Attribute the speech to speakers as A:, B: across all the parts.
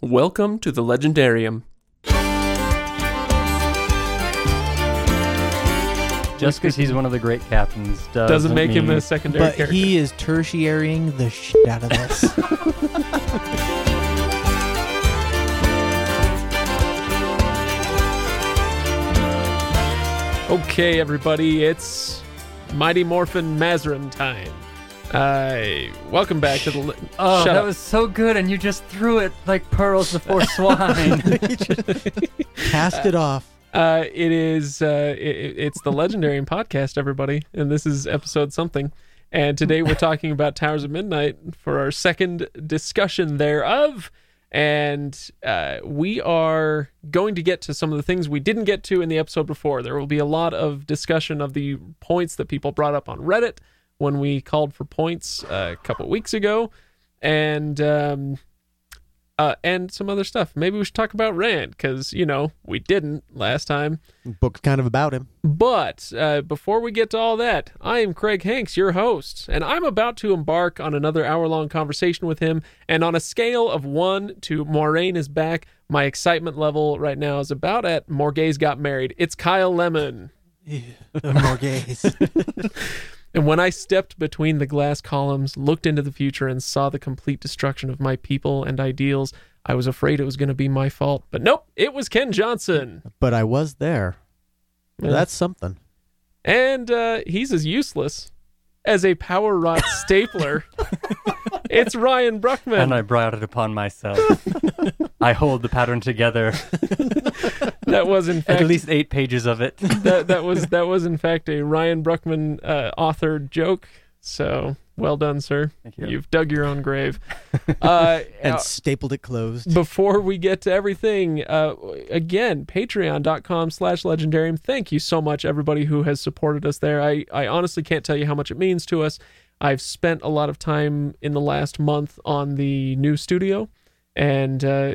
A: Welcome to the Legendarium.
B: Just because he's one of the great captains doesn't,
A: Doesn't make him
B: mean-
A: a secondary
C: But
A: character.
C: he is tertiarying the shit out of this.
A: Okay, everybody, it's Mighty Morphin Mazrim time. Uh, welcome back to the. Le-
B: Oh,
A: Shut
B: that
A: up.
B: was so good, and you just threw it like pearls before swine.
C: Cast it off.
A: Uh, it is. Uh, it, it's the Legendarium podcast, everybody, and this is episode something. And today we're talking about Towers of Midnight for our second discussion thereof. And uh, we are going to get to some of the things we didn't get to in the episode before. There will be a lot of discussion of the points that people brought up on Reddit when we called for points uh, a couple weeks ago, and um, uh, and some other stuff. Maybe we should talk about Rand because you know we didn't last time.
C: Book's kind of about him.
A: But uh, before we get to all that, I am Craig Hanks, your host, and I'm about to embark on another hour long conversation with him. And on a scale of one to Moiraine is back, my excitement level right now is about at Morgase got married. It's Kyle Lemon.
C: More gays.
A: And when I stepped between the glass columns, looked into the future, and saw the complete destruction of my people and ideals, I was afraid it was going to be my fault. But nope, it was Kenn Johnson.
C: but I was there.
A: Yeah.
C: That's something.
A: and uh, he's as useless as a power rod stapler. it's Ryan Bruckman.
B: and I brought it upon myself. I hold the pattern together.
A: that was in fact
B: At least eight pages of it.
A: that that was that was in fact a Ryan Bruckman uh, authored joke. So well done, sir.
B: Thank you.
A: You've dug your own grave. Uh,
C: And
A: uh,
C: stapled it closed.
A: before we get to everything, uh, again, patreon.com slash legendarium. Thank you so much, everybody who has supported us there. I, I honestly can't tell you how much it means to us. I've spent a lot of time in the last month on the new studio, and uh,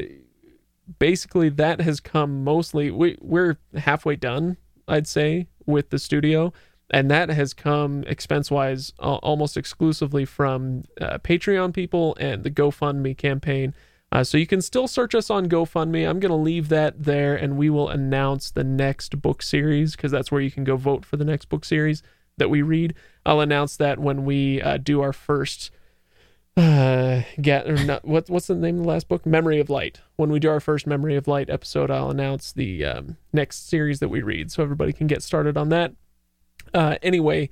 A: basically that has come mostly. We, we're halfway done, I'd say, with the studio. And that has come expense wise uh, almost exclusively from uh, Patreon people and the GoFundMe campaign. Uh, so you can still search us on GoFundMe. I'm to leave that there and we will announce the next book series because that's where you can go vote for the next book series that we read. I'll announce that when we uh, do our first. Uh, get or not, what what's the name of the last book? Memory of Light. When we do our first Memory of Light episode, I'll announce the um, next series that we read, so everybody can get started on that. Uh, anyway,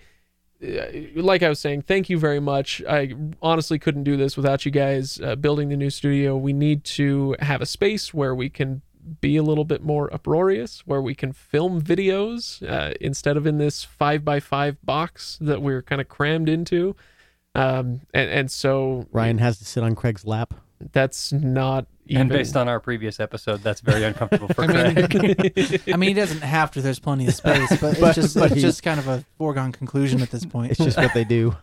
A: uh, like I was saying, thank you very much. I honestly couldn't do this without you guys uh, building the new studio. We need to have a space where we can be a little bit more uproarious, where we can film videos uh, instead of in this five by five box that we're kind of crammed into. Um, and, and so
C: Ryan has to sit on Craig's lap.
A: that's not even.
B: And based on our previous episode, that's very uncomfortable for
D: I mean,
B: Craig.
D: I mean, he doesn't have to. There's plenty of space, but it's just
C: but
D: it's just kind of a foregone conclusion at this point.
C: It's just what they do.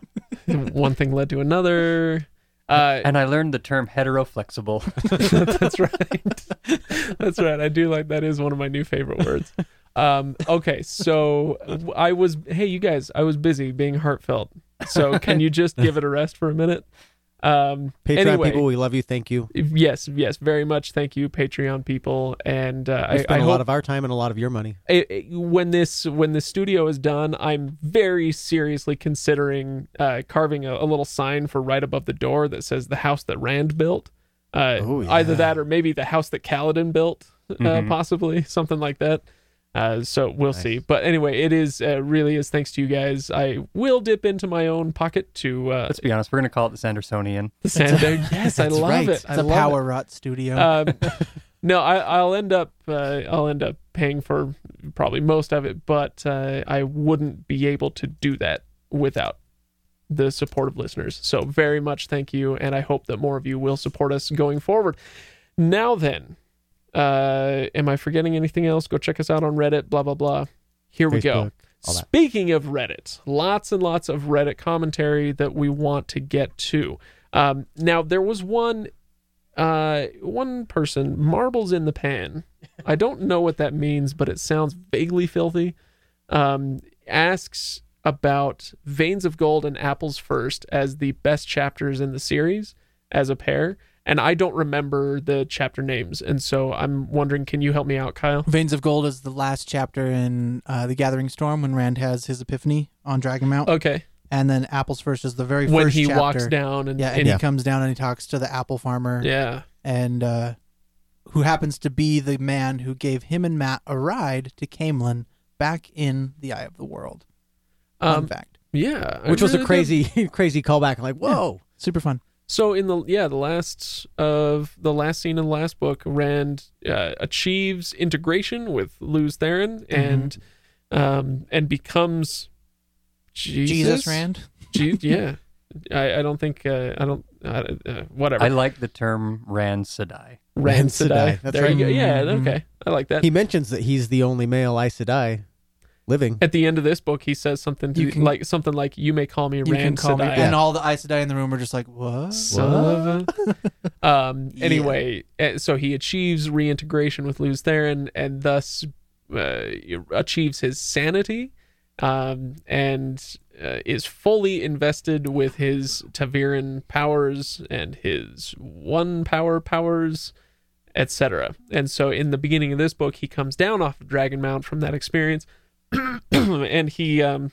A: one thing led to another. Uh,
B: and I learned the term heteroflexible.
A: That's right. That's right. I do like that is one of my new favorite words. Um, okay, so I was hey you guys, I was busy being heartfelt. So can you just give it a rest for a minute? Um,
C: Patreon
A: anyway,
C: people, we love you. Thank you.
A: yes, yes, very much. Thank you, Patreon people, and uh,
C: We
A: I,
C: spend a lot of our time and a lot of your money.
A: it, it- when this when the studio is done, I'm very seriously considering uh, carving a, a little sign for right above the door that says "the house that Rand built." Uh,
C: Oh,
A: Either that or maybe the house that Kaladin built, uh,
B: Mhm.
A: possibly something like that. Uh, so we'll
C: Nice.
A: see. But anyway, it is uh, really is thanks to you guys. I will dip into my own pocket to uh,
B: Let's be honest, we're going to call it the Sandersonian.
A: the sandbag. yes, I
C: That's
A: love
C: right.
A: it.
D: It's
A: I
D: a power
A: it.
D: rot studio.
A: Um, no, I, I'll end up uh, I'll end up paying for probably most of it, but uh, I wouldn't be able to do that without the support of listeners. So very much thank you, and I hope that more of you will support us going forward. Now then, uh, am I forgetting anything else? Go check us out on Reddit. Blah blah blah. Here we go.
C: Facebook.
A: Speaking of Reddit, lots and lots of Reddit commentary that we want to get to. Um, now there was one, uh, one person, marbles in the pan. I don't know what that means, but it sounds vaguely filthy. Um, asks about Veins of Gold and Apples First as the best chapters in the series as a pair, and I don't remember the chapter names, and so I'm wondering, can you help me out, Kyle?
D: Veins of Gold is the last chapter in uh, the Gathering Storm when Rand has his epiphany on Dragon Mount,
A: Okay,
D: and then Apples First is the very
A: when
D: first
A: he
D: chapter.
A: walks down and
D: Yeah, and
A: and-
C: Yeah.
D: he comes down and he talks to the apple farmer,
A: yeah,
D: and uh, who happens to be the man who gave him and Mat a ride to Caemlyn back in the Eye of the World. Fun
A: um,
D: fact,
A: yeah, I
C: Which was
A: really
C: a
A: did-
C: crazy, crazy callback. Like, whoa.
D: super fun.
A: So in the yeah the last of the last scene in the last book, Rand uh, achieves integration with Lews Therin and um and becomes Jesus,
D: Jesus, Rand.
A: Je- yeah, I, I don't think uh, I don't uh, uh, whatever.
B: I like the term Rand Sedai.
A: Rand
C: Rand
A: Sedai.
C: Sedai, that's
A: there you go.
D: right.
A: Yeah,
D: Mhm.
A: okay, I like that.
C: He mentions that he's the only male Aes Sedai living.
A: At the end of this book, he says something to
D: You can-
A: like something like "You may call me
D: You
A: Rand
D: can call me,
A: Sedai."
D: and all the Aes Sedai in the room are just like, what?
A: Son of a- um.
D: Yeah.
A: Anyway, uh, so he achieves reintegration with Lews Therin, and thus uh, achieves his sanity, um, and uh, is fully invested with his ta'veren powers and his one power powers, etc. And so, in the beginning of this book, he comes down off of Dragon Mount from that experience, and he um,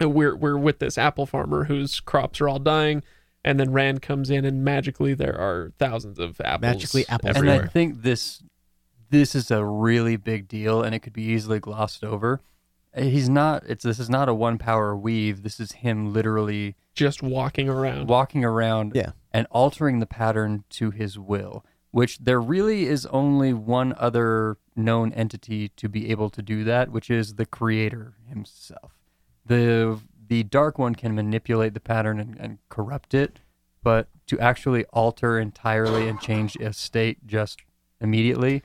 A: we're we're with this apple farmer whose crops are all dying and then Rand comes in and magically there are thousands of apples
C: Magically apples
B: And. I think this this is a really big deal, and it could be easily glossed over. Uh, He's not. It's this is not a one power weave. This is him literally
A: just walking around.
B: walking around
C: Yeah.
B: and altering the pattern to his will. Which there really is only one other known entity to be able to do that, which is the creator himself. The the dark one can manipulate the pattern and, and corrupt it, but to actually alter entirely and change a state just immediately,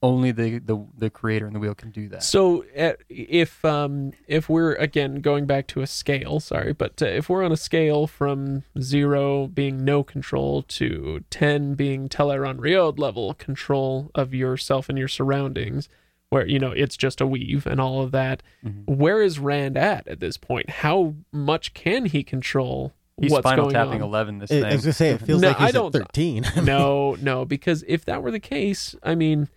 B: only the, the, the creator and the wheel can do that.
A: So uh, if um if we're again going back to a scale, sorry, but uh, if we're on a scale from 0 being no control to 10 being Tel'aran'rhiod level control of yourself and your surroundings where you know it's just a weave and all of that,
B: Mhm.
A: where is Rand at at this point? How much can he control
B: He's
A: what's
B: final
A: going
B: tapping
A: on?
B: 11 this
C: I
B: thing.
C: was gonna say it feels
A: No,
C: like he's
A: I don't-
C: at thirteen.
A: no, no, because if that were the case, I mean,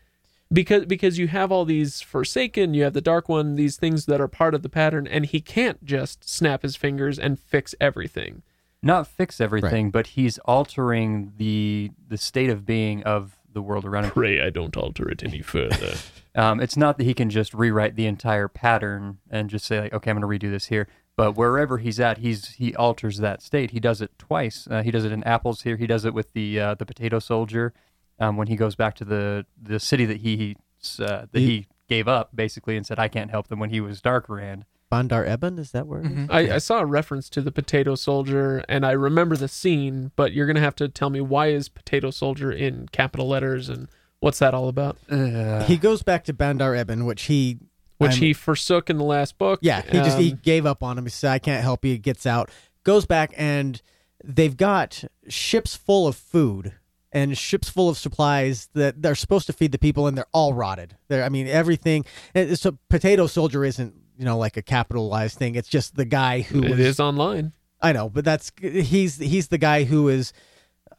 A: because because you have all these Forsaken, you have the Dark One, these things that are part of the pattern, and he can't just snap his fingers and fix everything.
B: not fix everything, but he's altering the the state of being of the world around him.
A: Pray I don't alter it any further.
B: Um, it's not that he can just rewrite the entire pattern and just say like, okay, I'm going to redo this here. But wherever he's at, he's he alters that state. He does it twice. Uh, he does it in apples here. He does it with the uh, the potato soldier um, when he goes back to the the city that he uh, that he gave up basically and said I can't help them when he was Dark Rand.
C: Bandar Eban, is that where? it is?
D: Mhm.
A: I, I saw a reference to the Potato Soldier, and I remember the scene, but you're gonna have to tell me why is Potato Soldier in capital letters and what's that all about?
B: Uh,
C: He goes back to Bandar Eban, which he
A: Which
C: I'm-
A: he forsook in the last book.
C: Yeah, he just he
A: Um,
C: gave up on him. He said, "I can't help you." He gets out, goes back, and they've got ships full of food and ships full of supplies that they're supposed to feed the people, and they're all rotted. They're, I mean, everything. and So, potato soldier isn't you know like a capitalized thing. It's just the guy who
A: it
C: was-
A: is online.
C: I know, but that's he's he's the guy who is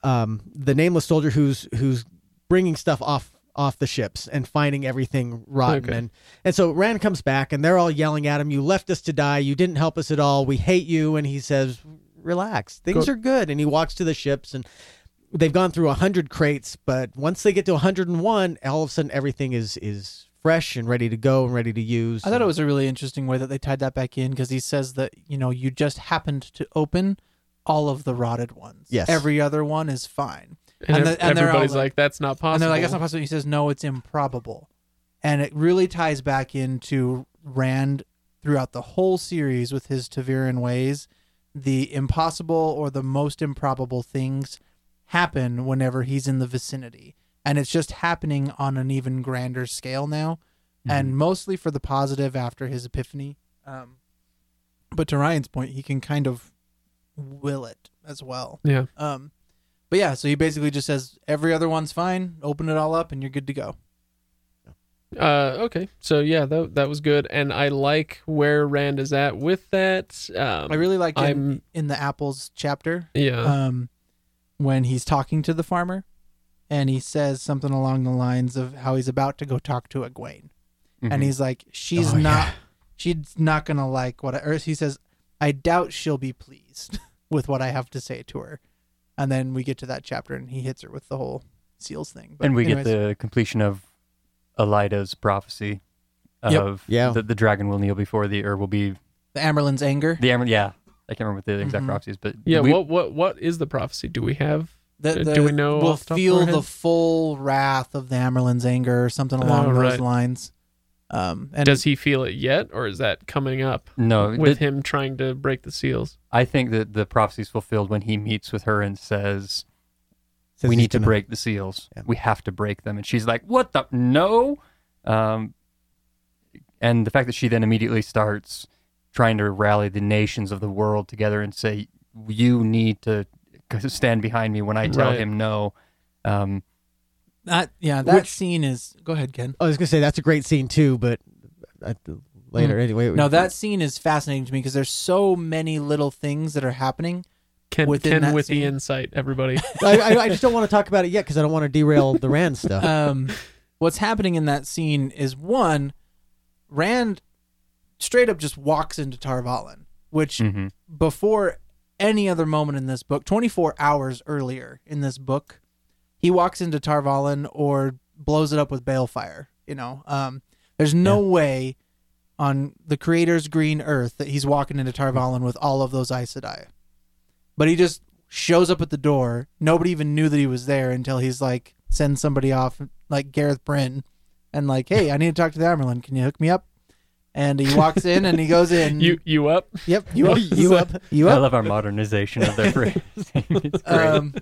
C: um, the nameless soldier who's who's bringing stuff off off the ships and finding everything rotten
A: Okay.
C: and and so Rand comes back and they're all yelling at him. You left us to die. You didn't help us at all. We hate you. And he says, "Relax, things
A: Go-
C: are good." And he walks to the ships and. They've gone through a hundred crates, but once they get to 101, all of a sudden everything is is fresh and ready to go and ready to use.
D: I thought it was a really interesting way that they tied that back in because he says that you know you just happened to open all of the rotted ones.
C: Yes.
D: Every other one is fine.
A: And,
D: And the- and
A: everybody's
D: like-
A: like, "That's not possible."
D: And they're like, that's not possible. He says, no, it's improbable. And it really ties back into Rand throughout the whole series with his ta'veren ways. The impossible or the most improbable things happen whenever he's in the vicinity. And it's just happening on an even grander scale now. And mostly for the positive after his epiphany. Um, but to Ryan's point, he can kind of will it as well.
A: Yeah.
D: Um, but yeah, so he basically just says every other one's fine. Open it all up, and you're good to go.
A: Uh, okay. So yeah, that that was good, and I like where Rand is at with that. Um,
D: I really liked in,
A: I'm
D: in the apples chapter.
A: yeah.
D: Um, when he's talking to the farmer, and he says something along the lines of how he's about to go talk to Egwene,
B: Mhm.
D: and he's like, "She's
C: Oh,
D: not,
C: yeah.
D: she's not gonna like what." I, or he says, "I doubt she'll be pleased with what I have to say to her." And then we get to that chapter, and he hits her with the whole seals thing. But
B: and we
D: anyways,
B: get the completion of Elaida's prophecy
D: Yep.
B: of
C: Yeah.
B: that the dragon will kneel before the or will be
D: the Amyrlin's anger.
B: the Emerald. Yeah, I can't remember what the exact
D: Mhm.
B: prophecies, but
A: Yeah,
B: we,
A: what what what is the prophecy? Do we have?
D: The,
A: Uh,
D: the,
A: do we know
D: We'll
A: off the top of
D: feel
A: our
D: the full wrath of the Amyrlin's anger, or something along
A: Oh,
D: those
A: right.
D: lines. Um, and
A: Does he feel it yet, or is that coming up
B: no.
A: with
B: the-
A: him trying to break the seals?
B: I think that the prophecy is fulfilled when he meets with her and says,
C: Says
B: "We
C: he's
B: need to
C: gonna-
B: break the seals.
C: Yeah.
B: We have to break them." And she's like, "What the no?" Um, and the fact that she then immediately starts trying to rally the nations of the world together and say, "You need to stand behind me when I tell
A: Right.
B: him no." Um,
D: that yeah, that
C: Which-
D: scene is. Go ahead, Kenn.
C: I was gonna say that's a great scene too, but uh, later anyway.
D: No, that scene is fascinating to me because there's so many little things that are happening. Kenn,
A: Kenn
D: that
A: with the insight, everybody.
C: I, I, I just don't want to talk about it yet because I don't want to derail the Rand stuff.
D: Um, what's happening in that scene is one, Rand straight up just walks into Tar Valon, which
B: mhm.
D: before any other moment in this book, 24 hours earlier in this book, he walks into Tar Valon or blows it up with balefire. You know, um, there's no way on the creator's green earth that he's walking into Tar Valon with all of those Aes Sedai. But he just shows up at the door. Nobody even knew that he was there until he's like send somebody off, like Gareth Bryn, and like, hey, I need to talk to the Amyrlin. Can you hook me up? And he walks in and he goes in.
A: you you up?
D: yep, you up, you up, you
B: I love our modernization of their phrase. it's great.
D: Um,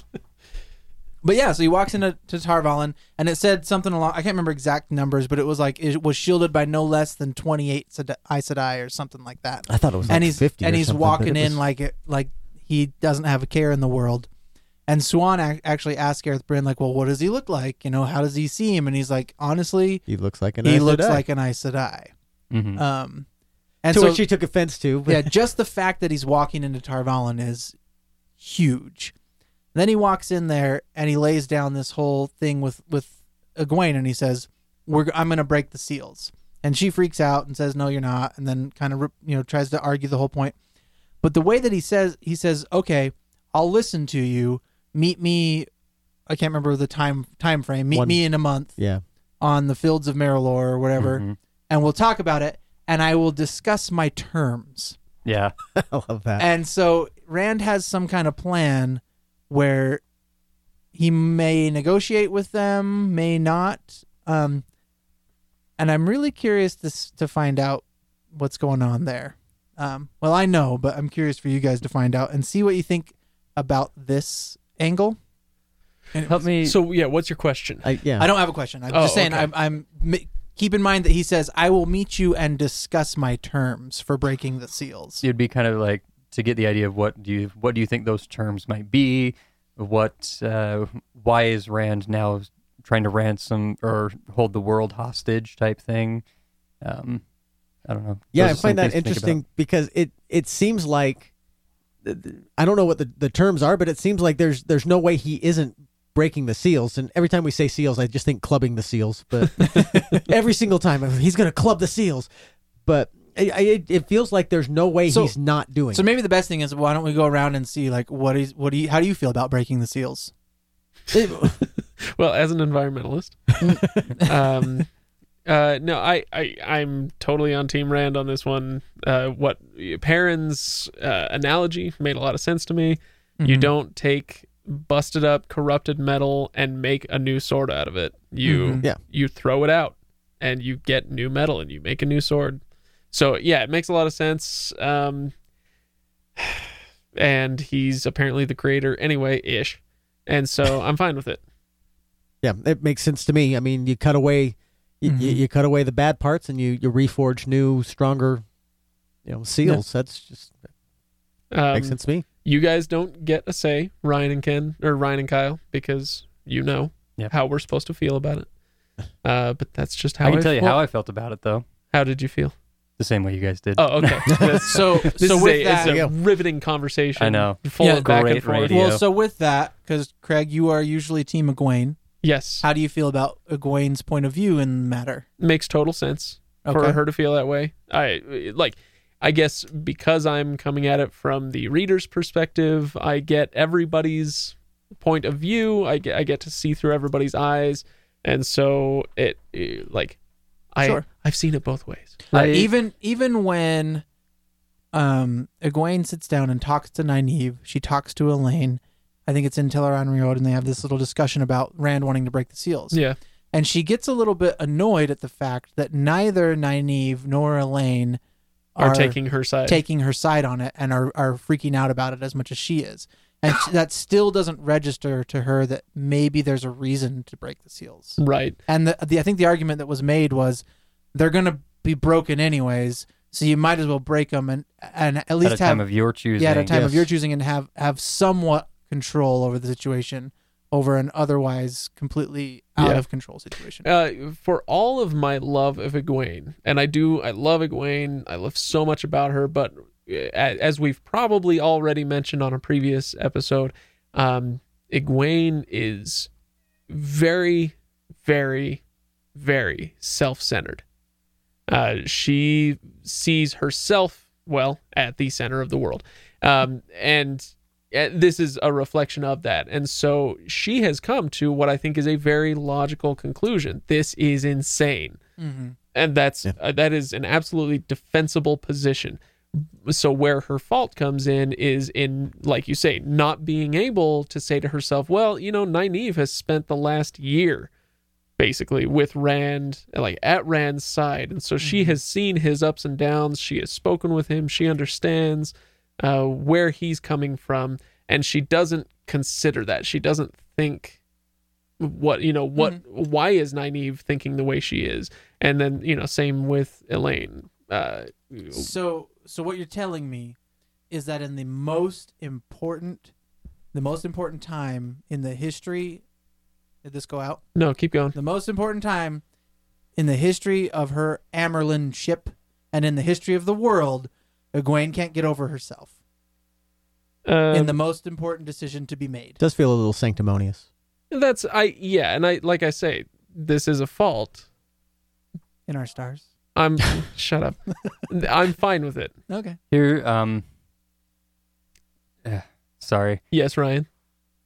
D: but yeah, so he walks into to Tar Valon, and it said something along. I can't remember exact numbers, but it was like it was shielded by no less than twenty eight Aes Sedai or something like that.
C: I thought it was like
D: and he's
C: 50
D: and
C: or
D: he's walking
C: it
D: in like it like he doesn't have a care in the world. And Siuan ac- actually asked Gareth Bryn like, "Well, what does he look like? You know, how does he seem?" And he's like, "Honestly,
C: he looks like an
D: he
C: Aes
D: looks
C: Sedai.
D: like an Aes Sedai."
B: Mhm.
D: Um, and
C: to
D: so
C: which he took offense to. But
D: yeah, just the fact that he's walking into Tar Valon is huge. Then he walks in there and he lays down this whole thing with with Egwene and he says, "We're I'm going to break the seals." And she freaks out and says, "No, you're not." And then kind of you know tries to argue the whole point. But the way that he says he says, "Okay, I'll listen to you. Meet me I can't remember the time time frame. Meet
C: One-
D: me in a month
C: yeah,
D: on the fields of Merrilor or whatever,
B: Mhm.
D: And we'll talk about it and I will discuss my terms."
B: Yeah.
C: I love that.
D: And so Rand has some kind of plan where he may negotiate with them, may not. Um, and I'm really curious to to find out what's going on there. Um, well, I know, but I'm curious for you guys to find out and see what you think about this angle.
B: Help me.
A: So yeah, what's your question?
C: I, yeah,
D: I don't have a question. I'm
A: Oh,
D: just saying.
A: okay.
D: I'm. I'm mi- keep in mind that he says, "I will meet you and discuss my terms for breaking the seals."
B: it'd be kind of like to get the idea of what do you what do you think those terms might be what uh, why is rand now trying to ransom or hold the world hostage type thing? Um i don't know.
C: Yeah, I
B: Those some
C: find that
B: things to think
C: interesting because it it seems like I don't know what the, the terms are, but it seems like there's there's no way he isn't breaking the seals. And every time we say seals, I just think clubbing the seals. But every single time he's going to club the seals, but it, it, it feels like there's no way
D: So-
C: he's not doing.
D: So
C: it.
D: maybe the best thing is why don't we go around and see like what is what do you how do you feel about breaking the seals?
A: Well, as an environmentalist, um, uh, no, I, I, I'm totally on Team Rand on this one. Uh, what Perrin's uh, analogy made a lot of sense to me. You
D: Mhm.
A: don't take busted up, corrupted metal and make a new sword out of it. You,
D: Mhm.
C: Yeah.
A: you throw it out, and you get new metal, and you make a new sword. So yeah, it makes a lot of sense. Um, and he's apparently the creator anyway, ish. And so I'm fine with it.
C: yeah, it makes sense to me. I mean, you cut away, you, you,
D: Mhm.
C: you cut away the bad parts, and you you reforge new, stronger, you know, seals. That's just
A: Um,
C: makes sense to me.
A: You guys don't get a say, Ryan and Kenn, or Ryan and Kyle, because you know
B: Yep.
A: how we're supposed to feel about it. Uh, but that's just how
B: i
A: I
B: can tell you how i felt about it though
A: How did you feel?
B: the same way you guys did.
A: Oh, okay.
D: So
A: this
D: so
A: is
D: with
A: a,
D: that,
A: it's a riveting conversation.
B: I know.
A: Full
D: Yeah,
A: of back
B: great
A: and forth.
B: radio.
D: well, so with that, because Craig, you are usually Team Egwene.
A: Yes,
D: How do you feel about Egwene's point of view in the matter?
A: makes total sense. for her to feel that way. I like I guess because I'm coming at it from the reader's perspective, I get everybody's point of view. I get I get to see through everybody's eyes, and so it, it- like I
D: Sure.
A: I've seen it both ways.
B: I-
D: even even when um Egwene sits down and talks to Nynaeve, she talks to Elayne. I think it's in Tel'aran'rhiod, and they have this little discussion about Rand wanting to break the seals.
A: Yeah,
D: And she gets a little bit annoyed at the fact that neither Nynaeve nor Elayne
A: are, taking her side.
D: taking her side on it and are, are freaking out about it as much as she is. And that still doesn't register to her that maybe there's a reason to break the seals.
A: right.
D: And the, the I think the argument that was made was they're going to be broken anyways, so you might as well break them and and at
B: at
D: least
B: a time of your choosing.
D: yeah at a time of your choosing and have have somewhat control over the situation over an otherwise completely out
A: Yeah.
D: of control situation.
A: Uh, for all of my love of Egwene, and I do, I love Egwene. I love so much about her, but uh, as we've probably already mentioned on a previous episode, um, Egwene is very, very, very self-centered. Uh, she sees herself well at the center of the world, um, and this is a reflection of that. And so she has come to what I think is a very logical conclusion. This is insane,
D: Mm-hmm.
A: and that's
C: Yeah.
A: uh, that is an absolutely defensible position. So where her fault comes in is in, like you say, not being able to say to herself, "Well, you know, Nynaeve has spent the last year." basically with Rand like at Rand's side and so she has seen his ups and downs she has spoken with him she understands uh, where he's coming from and she doesn't consider that. She doesn't think what you know what why is Nynaeve thinking the way she is? And then you know same with Elayne. Uh,
D: So so what you're telling me is that in the most important the most important time in the history did this go out?
A: no keep going.
D: The most important time in the history of her Amyrlin ship and in the history of the world, Egwene can't get over herself.
A: um,
D: in the most important decision to be made.
C: does feel a little sanctimonious.
A: that's I yeah and I like I say this is a fault
D: In our stars.
A: I'm shut up I'm fine with it
D: Okay.
B: Here, um, eh, sorry,
A: yes Ryan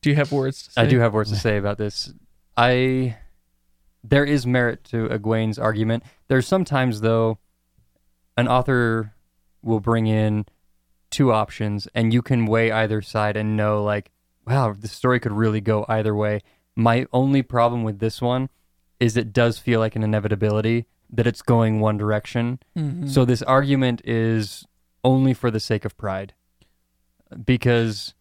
A: do you have words to say?
B: I do have words to say about this. I there is merit to Egwene's argument. There's sometimes though, an author will bring in two options, and you can weigh either side and know like, wow, the story could really go either way. My only problem with this one is it does feel like an inevitability that it's going one direction.
D: Mm-hmm.
B: So this argument is only for the sake of pride, because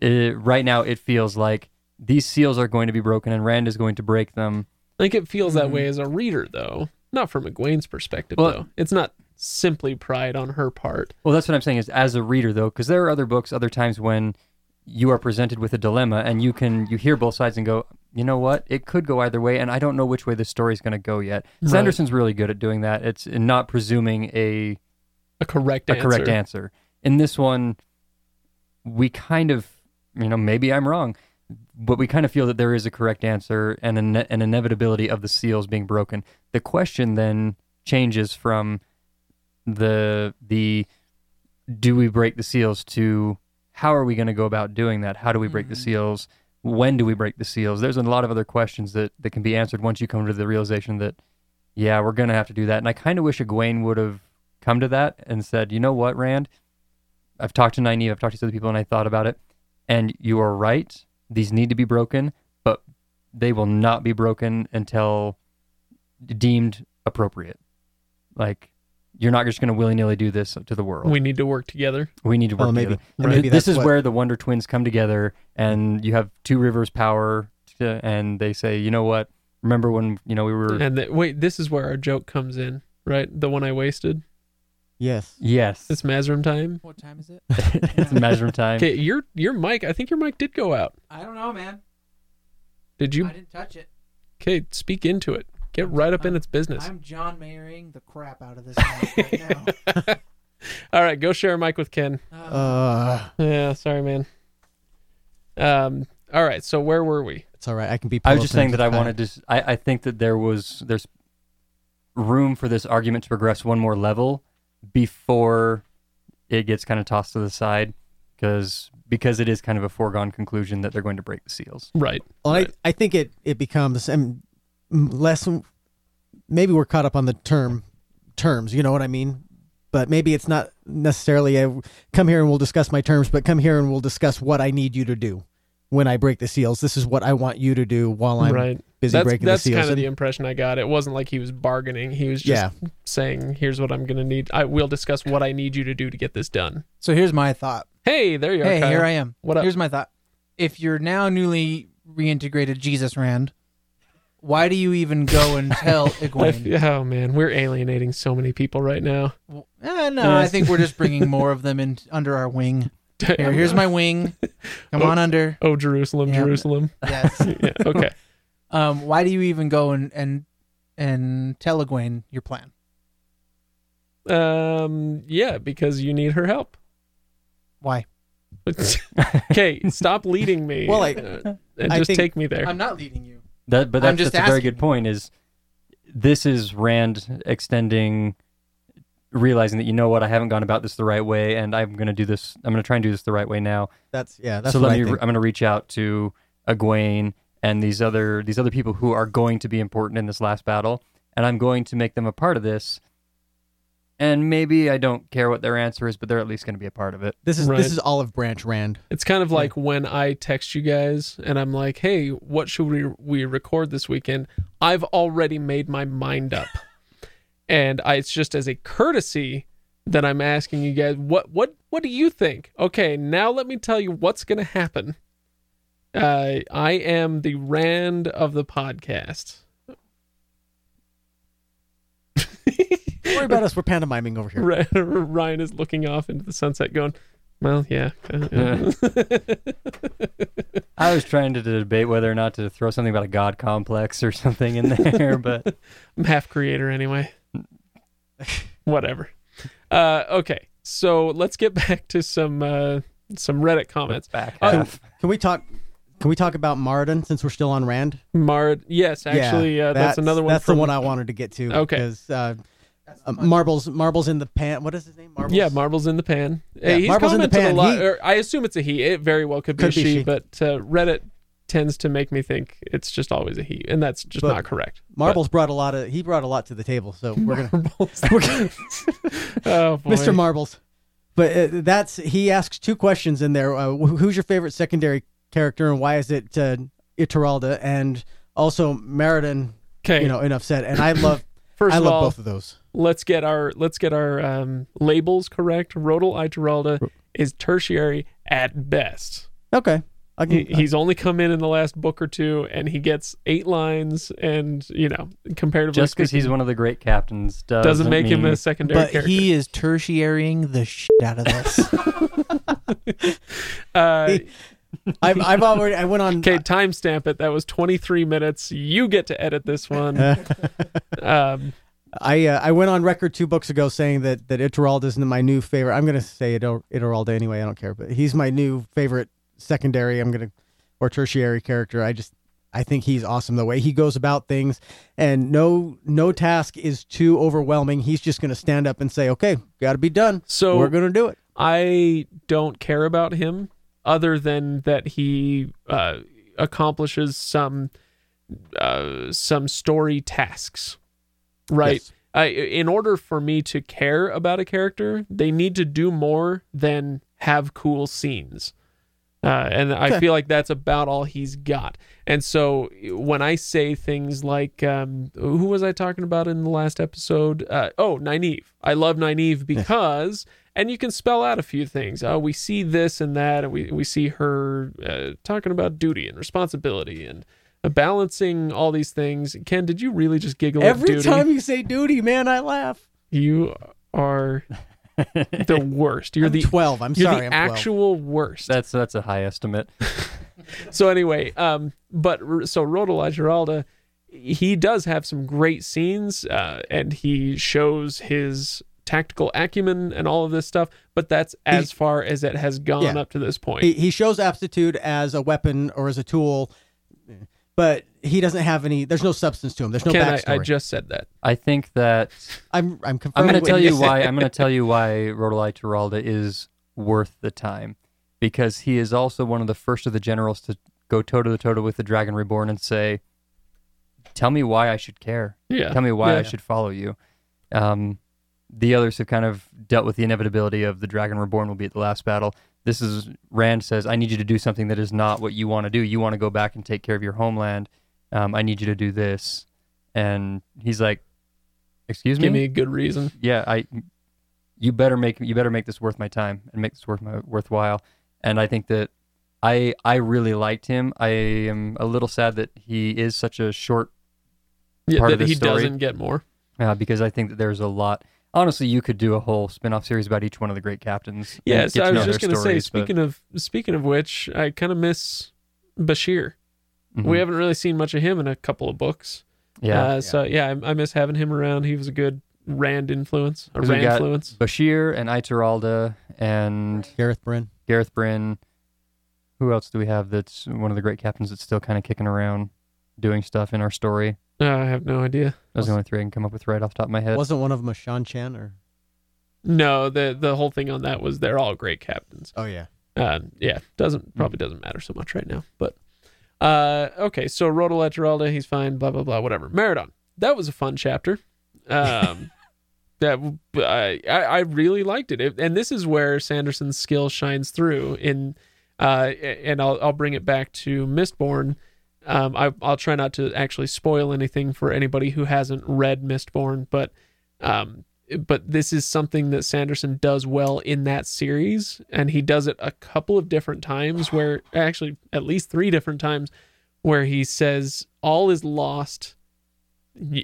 B: it, right now it feels like these seals are going to be broken and Rand is going to break them.
A: I think it feels that
D: Mhm.
A: way as a reader, though. Not from Egwene's perspective,
B: Well-
A: though. It's not simply pride on her part.
B: Well, that's what I'm saying is as a reader though, because there are other books, other times when you are presented with a dilemma and you can you hear both sides and go, you know what, it could go either way, and I don't know which way the story's going to go yet.
A: Right.
B: Sanderson's really good at doing that. It's not presuming a
A: A correct
B: a
A: answer.
B: correct answer. In this one, we kind of, you know, maybe I'm wrong, but we kind of feel that there is a correct answer and an, an inevitability of the seals being broken. The question then changes from the the do we break the seals to how are we going to go about doing that? How do we break the
D: Mhm.
B: seals? When do we break the seals? There's a lot of other questions that, that can be answered once you come to the realization that, yeah, we're going to have to do that. And I kind of wish Egwene would have come to that and said, you know what, Rand? I've talked to Nynaeve, I've talked to other people, and I thought about it. And you are right. These need to be broken, but they will not be broken until deemed appropriate. Like, you're not just going to willy nilly do this to the world.
A: We need to work together.
B: We need to work
C: Well, maybe-
B: together.
C: and
B: And
C: maybe
B: this is
C: what-
B: where the Wonder Twins come together, and you have Two Rivers power, to, and they say, you know what? Remember when you know we were?
A: And the, wait, this is where our joke comes in, right? The one I wasted.
C: Yes.
B: yes,
A: It's Mazrim time.
D: What time is it?
B: it's measure time.
A: Okay, your your mic. I think your mic did go out.
D: I don't know, man.
A: Did you?
D: I didn't touch it.
A: Okay, speak into it. Get right up in its business.
D: I'm John Mayering the crap out of this mic right now.
A: All right, go share a mic with Kenn.
C: Uh,
A: Yeah, sorry, man. Um. All right. So where were we?
C: it's all right. I can be.
B: I was just saying that I
C: to
B: wanted to. I think that there was there's room for this argument to progress one more level before it gets kind of tossed to the side because because it is kind of a foregone conclusion that they're going to break the seals.
A: Right.
C: Well,
A: Right.
C: I, I think it, it becomes um, m- less. Maybe we're caught up on the term terms. You know what I mean? But maybe it's not necessarily a come here and we'll discuss my terms, but come here and we'll discuss what I need you to do when I break the seals. This is what I want you to do while I'm
A: right.
C: busy
A: That's
C: breaking
A: that's
C: the seals.
A: That's kind of the impression I got. It wasn't like he was bargaining. He was just
C: yeah,
A: saying, "Here's what I'm gonna need. I will discuss what I need you to do to get this done."
D: so here's my thought.
A: Hey, there you are.
D: Hey,
A: Kyle.
D: here I am.
A: What up?
D: Here's my thought. If you're now newly reintegrated Jesus Rand, why do you even go and tell Egwene?
A: oh man, we're alienating so many people right now.
D: Well, eh, no, I think we're just bringing more of them in under our wing. Here, here's my wing. Come
A: Oh.
D: on under.
A: Oh, Jerusalem,
D: Yeah.
A: Jerusalem.
D: Yes.
A: yeah. Okay.
D: Um, why do you even go and and and tell Egwene your plan?
A: Um. Yeah, because you need her help.
D: Why?
A: okay, stop leading me.
C: Well, I-
A: uh, and
C: I
A: just take me there.
D: I'm not leading you.
B: That, but that's, that's a very good point. Is this is Rand extending, realizing that you know what I haven't gone about this the right way, and I'm going to do this. I'm going to try and do this the right way now.
C: that's yeah. That's
B: so let
C: I
B: me.
C: think.
B: I'm going to reach out to Egwene and these other these other people who are going to be important in this last battle, and I'm going to make them a part of this. And maybe I don't care what their answer is, but they're at least going to be a part of it.
C: This is
A: Right.
C: this is Olive Branch Rand.
A: It's kind of like when I text you guys and I'm like, "Hey, what should we we record this weekend?" I've already made my mind up, and I, it's just as a courtesy that I'm asking you guys, "What what what do you think?" Okay, now let me tell you what's going to happen. Uh, I am the Rand of the podcast.
C: Don't worry about us. We're pantomiming over here.
A: Ryan is looking off into the sunset, going, "Well, yeah." uh,
B: I was trying to debate whether or not to throw something about a god complex or something in there, but
A: I'm half creator anyway. Whatever. Uh, okay, so let's get back to some uh, some Reddit comments.
B: back
A: Uh,
B: half.
C: Can we talk? Can we talk about Maradon since we're still on Rand?
A: Mard, yes, actually,
C: yeah,
A: uh, that's, another one.
C: That's
A: from,
C: the one I wanted to get to.
A: Okay.
C: Because uh, uh, marbles, marbles in the pan. What is his name? Marbles.
A: Yeah, marbles in the pan.
C: Yeah,
A: he's
C: marbles in the pan.
A: A lot,
C: He-
A: or I assume it's a he. It very well could be
C: Could
A: a
C: be
A: she,
C: she.
A: but uh, Reddit tends to make me think it's just always a he, and that's just
C: But
A: not correct.
C: Marbles brought a lot of. He brought a lot to the table. So we're gonna, we're gonna
A: oh, boy.
C: Mr. Marbles. But uh, that's he asks two questions in there. Uh, who's your favorite secondary character, and why is it uh, Ituralda? And also Maradon.
A: Okay,
C: You know, enough said. And I love.
A: first
C: I love
A: all,
C: both of those.
A: Let's get our let's get our um, labels correct. Rodel Ituralda is tertiary at best.
C: Okay. I can,
A: He, he's only come in in the last book or two, and he gets eight lines, and you know, comparatively
B: Just because he's one of the great captains doesn't,
A: doesn't make him a secondary
D: But
A: character.
D: he is tertiarying the shit out of this.
A: uh,
C: I've, I've already. I went on.
A: okay, timestamp it. That was 23 minutes. You get to edit this one. um,
C: I uh, I went on record two books ago saying that that Ituralda is my new favorite. I'm gonna say Itur- Ituralda anyway. I don't care, but he's my new favorite secondary. I'm gonna or tertiary character. I just I think he's awesome the way he goes about things, and no no task is too overwhelming. He's just gonna stand up and say, "Okay, got to be done.
A: so
C: We're gonna do it."
A: I don't care about him other than that he uh, accomplishes some uh, some story tasks. Right.
C: Yes.
A: I, in order for me to care about a character, they need to do more than have cool scenes. Uh, and I feel like that's about all he's got. And so when I say things like, um, who was I talking about in the last episode? Uh, oh, Nynaeve. I love Nynaeve because, and you can spell out a few things. Uh, we see this and that, and we, we see her uh, talking about duty and responsibility and balancing all these things. Kenn, did you really just giggle at
C: Every
A: duty?
C: time you say duty, man, I laugh.
A: You are the worst. You're
C: I'm
A: the
C: 12. I'm
A: you're
C: sorry.
A: the
C: I'm 12.
A: actual worst.
B: That's that's a high estimate.
A: so anyway, um, but r- so Rodel Giralda, he does have some great scenes, uh, and he shows his tactical acumen and all of this stuff. But that's as far as it has gone
C: Yeah.
A: up to this point.
C: He, he shows aptitude as a weapon or as a tool, but he doesn't have any. There's no substance to him. There's no
A: Kenn, I,
C: backstory.
A: I just said that.
B: I think that
C: I'm I'm
B: I'm going to tell you why. I'm going to tell you why Rodolai Teralda is worth the time, because he is also one of the first of the generals to go toe to toe with the Dragon Reborn and say, "Tell me why I should care.
A: Yeah.
B: Tell me why
A: Yeah.
B: I should follow you." Um, the others have kind of dealt with the inevitability of the Dragon Reborn will be at the last battle. This is Rand says, "I need you to do something that is not what you want to do. You want to go back and take care of your homeland. Um, I need you to do this." And he's like, "Excuse me?
A: Give me a good reason.
B: yeah, I you better make you better make this worth my time and make this worth my worthwhile. And I think that I I really liked him. I am a little sad that he is such a short
A: Yeah,
B: Part
A: that
B: of the
A: he
B: story.
A: doesn't get more.
B: uh, because I think that there's a lot. Honestly, you could do a whole spin-off series about each one of the great captains.
A: Yes,
B: get to
A: I was just going to say.
B: stories, but-
A: Speaking of speaking of which, I kind of miss Bashere.
B: Mhm.
A: We haven't really seen much of him in a couple of books.
B: yeah.
A: Uh, so yeah, I, I miss having him around. He was a good Rand influence, a
B: 'Cause we
A: Rand influence.
B: Bashere and Ituralda and
C: Gareth Bryn.
B: Gareth Bryn. Who else do we have that's one of the great captains that's still kind of kicking around, doing stuff in our story?
A: Uh, I have no idea.
B: Those are the only three I can come up with right off the top of my head.
C: Wasn't one of them a Seanchan or?
A: No, the the whole thing on that was they're all great captains.
C: Oh yeah.
A: Uh, yeah, doesn't probably doesn't matter so much right now. But uh, okay, so Rodel Geralda, he's fine. Blah blah blah. Whatever. Maradon. That was a fun chapter. Um, that I I I really liked it. it, and this is where Sanderson's skill shines through. In uh, and I'll I'll bring it back to Mistborn. Um, I, I'll try not to actually spoil anything for anybody who hasn't read Mistborn, but um, but this is something that Sanderson does well in that series, and he does it a couple of different times. Where actually, at least three different times, where he says all is lost.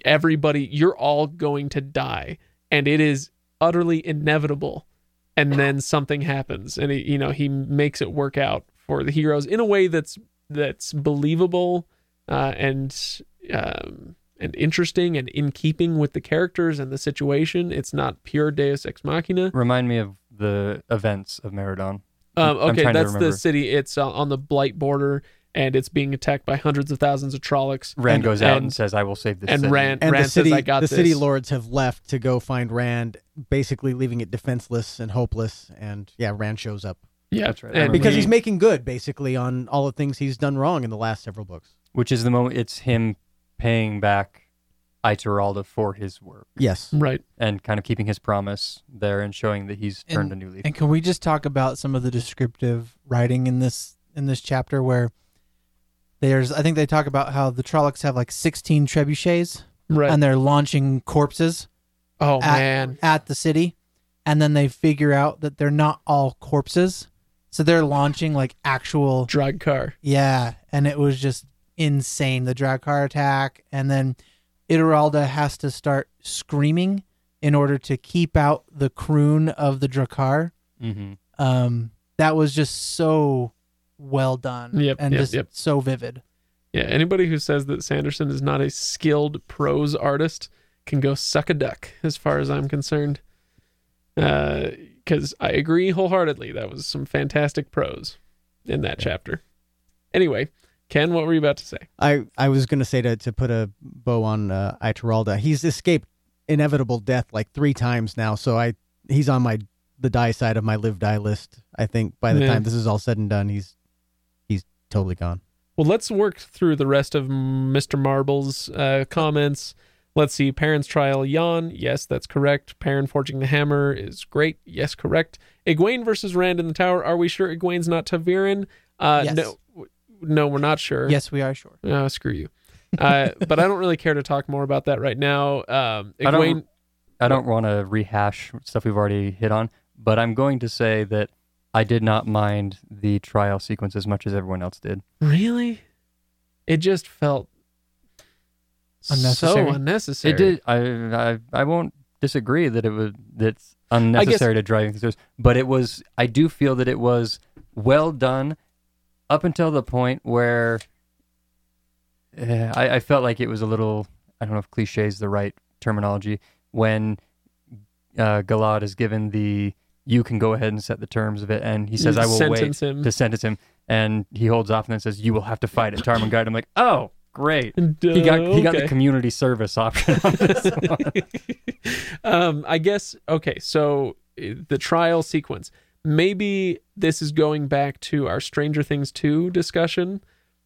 A: Everybody, you're all going to die, and it is utterly inevitable. And then something happens, and he, you know, he makes it work out for the heroes in a way that's that's believable uh, and um, and interesting and in keeping with the characters and the situation. It's not pure Deus ex machina.
B: Remind me of the events of Maradon.
A: Um, okay, that's the city. It's uh, on the Blight border, and it's being attacked by hundreds of thousands of Trollocs.
B: Rand
A: and,
B: goes out and,
A: and,
B: says, "I will save this."
A: and
B: city."
A: Rand,
C: And
A: Rand
C: the city,
A: says, "I got
C: the
A: this."
C: city lords have left to go find Rand, basically leaving it defenseless and hopeless. And yeah, Rand shows up
A: yeah,
B: That's right.
A: And
C: because
A: he-
C: he's making good, basically, on all the things he's done wrong in the last several books.
B: which is the moment it's him paying back Ituralda for his work
C: Yes.
A: right.
B: and kind of keeping his promise there and showing that he's turned a new leaf.
D: And can we just talk about some of the descriptive writing in this in this chapter where there's I think they talk about how the Trollocs have like 16 trebuchets
A: Right.
D: and they're launching corpses
A: oh
D: at,
A: man.
D: at the city and then they figure out that they're not all corpses. So they're launching like actual
A: Draghkar.
D: yeah, and it was just insane the Draghkar attack and then Ituralda has to start screaming in order to keep out the croon of the Draghkar.
B: hmm
D: um that was just so well done
A: Yep,
D: and
A: yep,
D: just
A: yep.
D: so vivid
A: Yeah. Anybody who says that Sanderson is not a skilled prose artist can go suck a duck, as far as I'm concerned. Because I agree wholeheartedly. That was some fantastic prose in that chapter. Anyway, Kenn, what were you about to say?
C: I, I was going to say to, to put a bow on uh, Ituralda. He's escaped inevitable death like three times now, so I he's on my the die side of my live die list. I think by the
A: Yeah.
C: time this is all said and done, he's he's totally gone.
A: Well, let's work through the rest of Mr. Marble's uh, comments. Let's see. Perrin's trial, yawn. Yes, that's correct. Perrin forging the hammer is great. Yes, correct. Egwene versus Rand in the tower. Are we sure Egwene's not ta'veren? Uh,
D: Yes.
A: No, no, we're not sure.
D: yes we are sure
A: Oh, screw you. Uh, but I don't really care to talk more about that right now. Um,
B: I don't- I don't want to rehash stuff we've already hit on, but I'm going to say that I did not mind the trial sequence as much as everyone else did.
A: Really? It just felt
D: Unnecessary.
A: so unnecessary.
B: It did. I, I I won't disagree that it was that's unnecessary to driving through, but it was. I do feel that it was well done up until the point where Yeah, I, I felt like it was a little. I don't know if cliche is the right terminology when uh, Galad is given the. You can go ahead and set the terms of it, and he says, "I will
A: Sentence
B: wait
A: him.
B: to sentence him," and he holds off and then says, "You will have to fight at Tarmon Gai'don." I'm like, "Oh, great!" He got he got the community service option on this one.
A: um, I guess okay. So uh, the trial sequence. Maybe this is going back to our Stranger Things two discussion,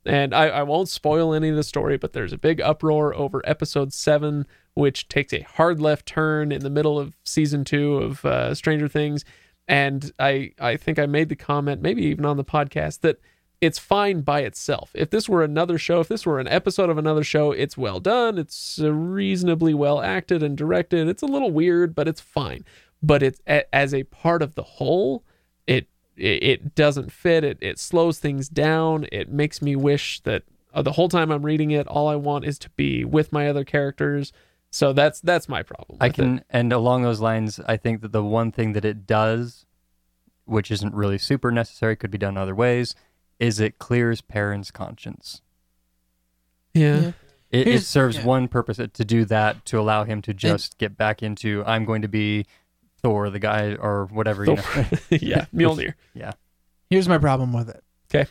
A: and I, I won't spoil any of the story. But there's a big uproar over episode seven, which takes a hard left turn in the middle of season two of uh, Stranger Things. And I I think I made the comment, maybe even on the podcast, that it's fine by itself. If this were another show, if this were an episode of another show, it's well done. It's reasonably well acted and directed. It's a little weird, but it's fine. But it's as a part of the whole, it it, doesn't fit. It it slows things down. It makes me wish that uh, the whole time I'm reading it, all I want is to be with my other characters. So that's that's my problem.
B: I
A: with it.
B: can, and along those lines, I think that the one thing that it does, which isn't really super necessary, could be done other ways, is it clears Perrin's conscience.
A: yeah.
D: Yeah.
B: It, it serves
D: yeah.
B: one purpose to do that to allow him to just get back into I'm going to be Thor, the guy, or whatever. You know.
A: yeah, Mjolnir.
B: Yeah.
D: Here's my problem with it. Okay.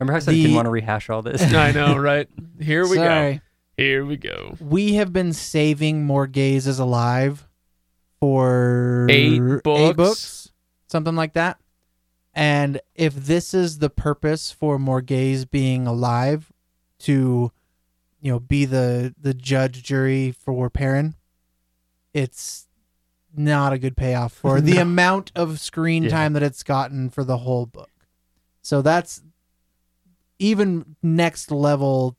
B: Remember how I said I didn't want to rehash all this?
A: I know, right? Here we go. Here we go.
D: We have been saving Morgase as alive for
A: Eight books.
D: books, something like that. And if this is the purpose for Morgase being alive to, you know, be the the judge jury for Perrin, it's not a good payoff for the
A: No.
D: amount of screen
B: Yeah.
D: time that it's gotten for the whole book. So that's even next level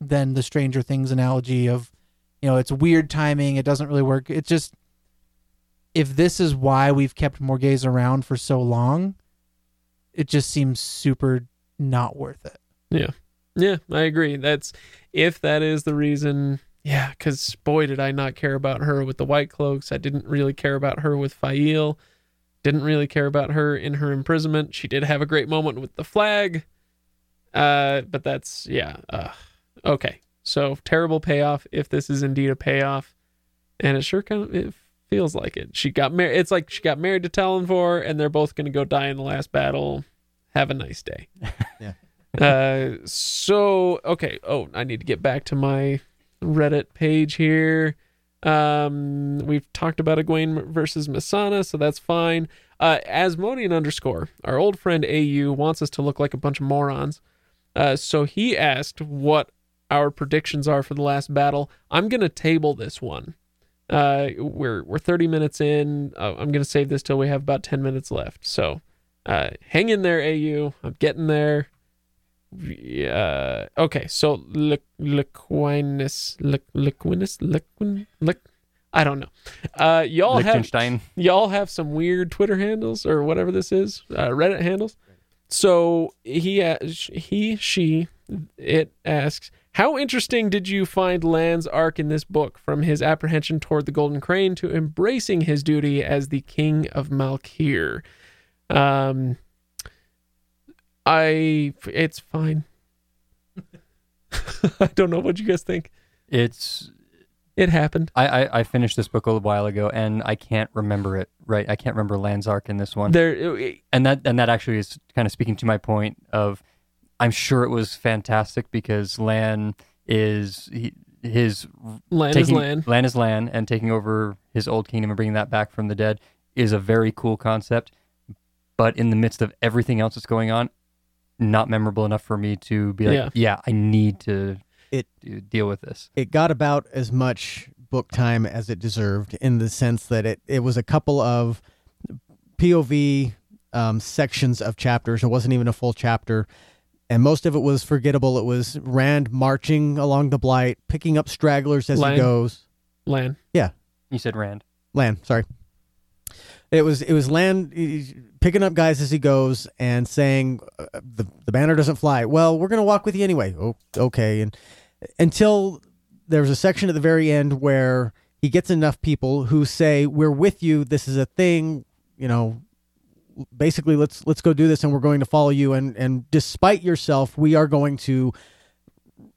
D: than the Stranger Things analogy of, you know, it's weird timing, it doesn't really work. It's just if this is why we've kept Morgase around for so long, it just seems super not worth it.
A: Yeah, Yeah, I agree. That's if that is the reason. Yeah, because boy, did I not care about her with the white cloaks. I didn't really care about her with Faile. Didn't really care about her in her imprisonment. She did have a great moment with the flag. Uh, but that's yeah. Uh, okay, so terrible payoff. If this is indeed a payoff, and it sure kind of it feels like it. She got married. It's like she got married to Tallanvor, and they're both gonna go die in the last battle. Have a nice day.
C: Yeah.
A: Uh, so okay. Oh, I need to get back to my Reddit page here. Um, we've talked about Egwene versus Mesaana, so that's fine. Uh, Asmodian underscore, our old friend AU wants us to look like a bunch of morons. Uh, so he asked what our predictions are for the last battle. I'm gonna table this one. Uh, we're we're 30 minutes in. Uh, I'm gonna save this till we have about 10 minutes left. So, uh, hang in there, AU. I'm getting there. Yeah. Okay. So Liq- Liquinus, Liq- Liquinus, Liquin, Liq. I don't know. Uh, y'all have y'all have some weird Twitter handles or whatever this is, uh, Reddit handles. So he, uh, he, she, it asks, how interesting did you find Lan's arc in this book, from his apprehension toward the Golden Crane to embracing his duty as the King of Malkier? Um, I, it's fine. I don't know what you guys think.
B: It's
A: It happened.
B: I, I I finished this book a while ago and I can't remember it. Right, I can't remember Lan's arc in this one.
A: There,
B: and that and that actually is kind of speaking to my point of I'm sure it was fantastic because Lan is he, his
A: land is
B: taking
A: land.
B: Lan is Lan and taking over his old kingdom and bringing that back from the dead is a very cool concept. But in the midst of everything else that's going on, not memorable enough for me to be like,
A: Yeah.
B: yeah, I need to
C: It-
B: to deal with this.
C: it got about as much book time as it deserved in the sense that it, it was a couple of POV um, sections of chapters. It wasn't even a full chapter. And most of it was forgettable. It was Rand marching along the blight, picking up stragglers as
A: Lang.
C: he goes.
A: Land.
B: Yeah, you said Rand.
C: Lan, sorry. It was it was Lan eh, picking up guys as he goes and saying uh, the the banner doesn't fly. Well, we're gonna walk with you anyway. Oh, okay. And until there was a section at the very end where he gets enough people who say we're with you. This is a thing. You know, basically let's let's go do this and we're going to follow you. And and despite yourself, we are going to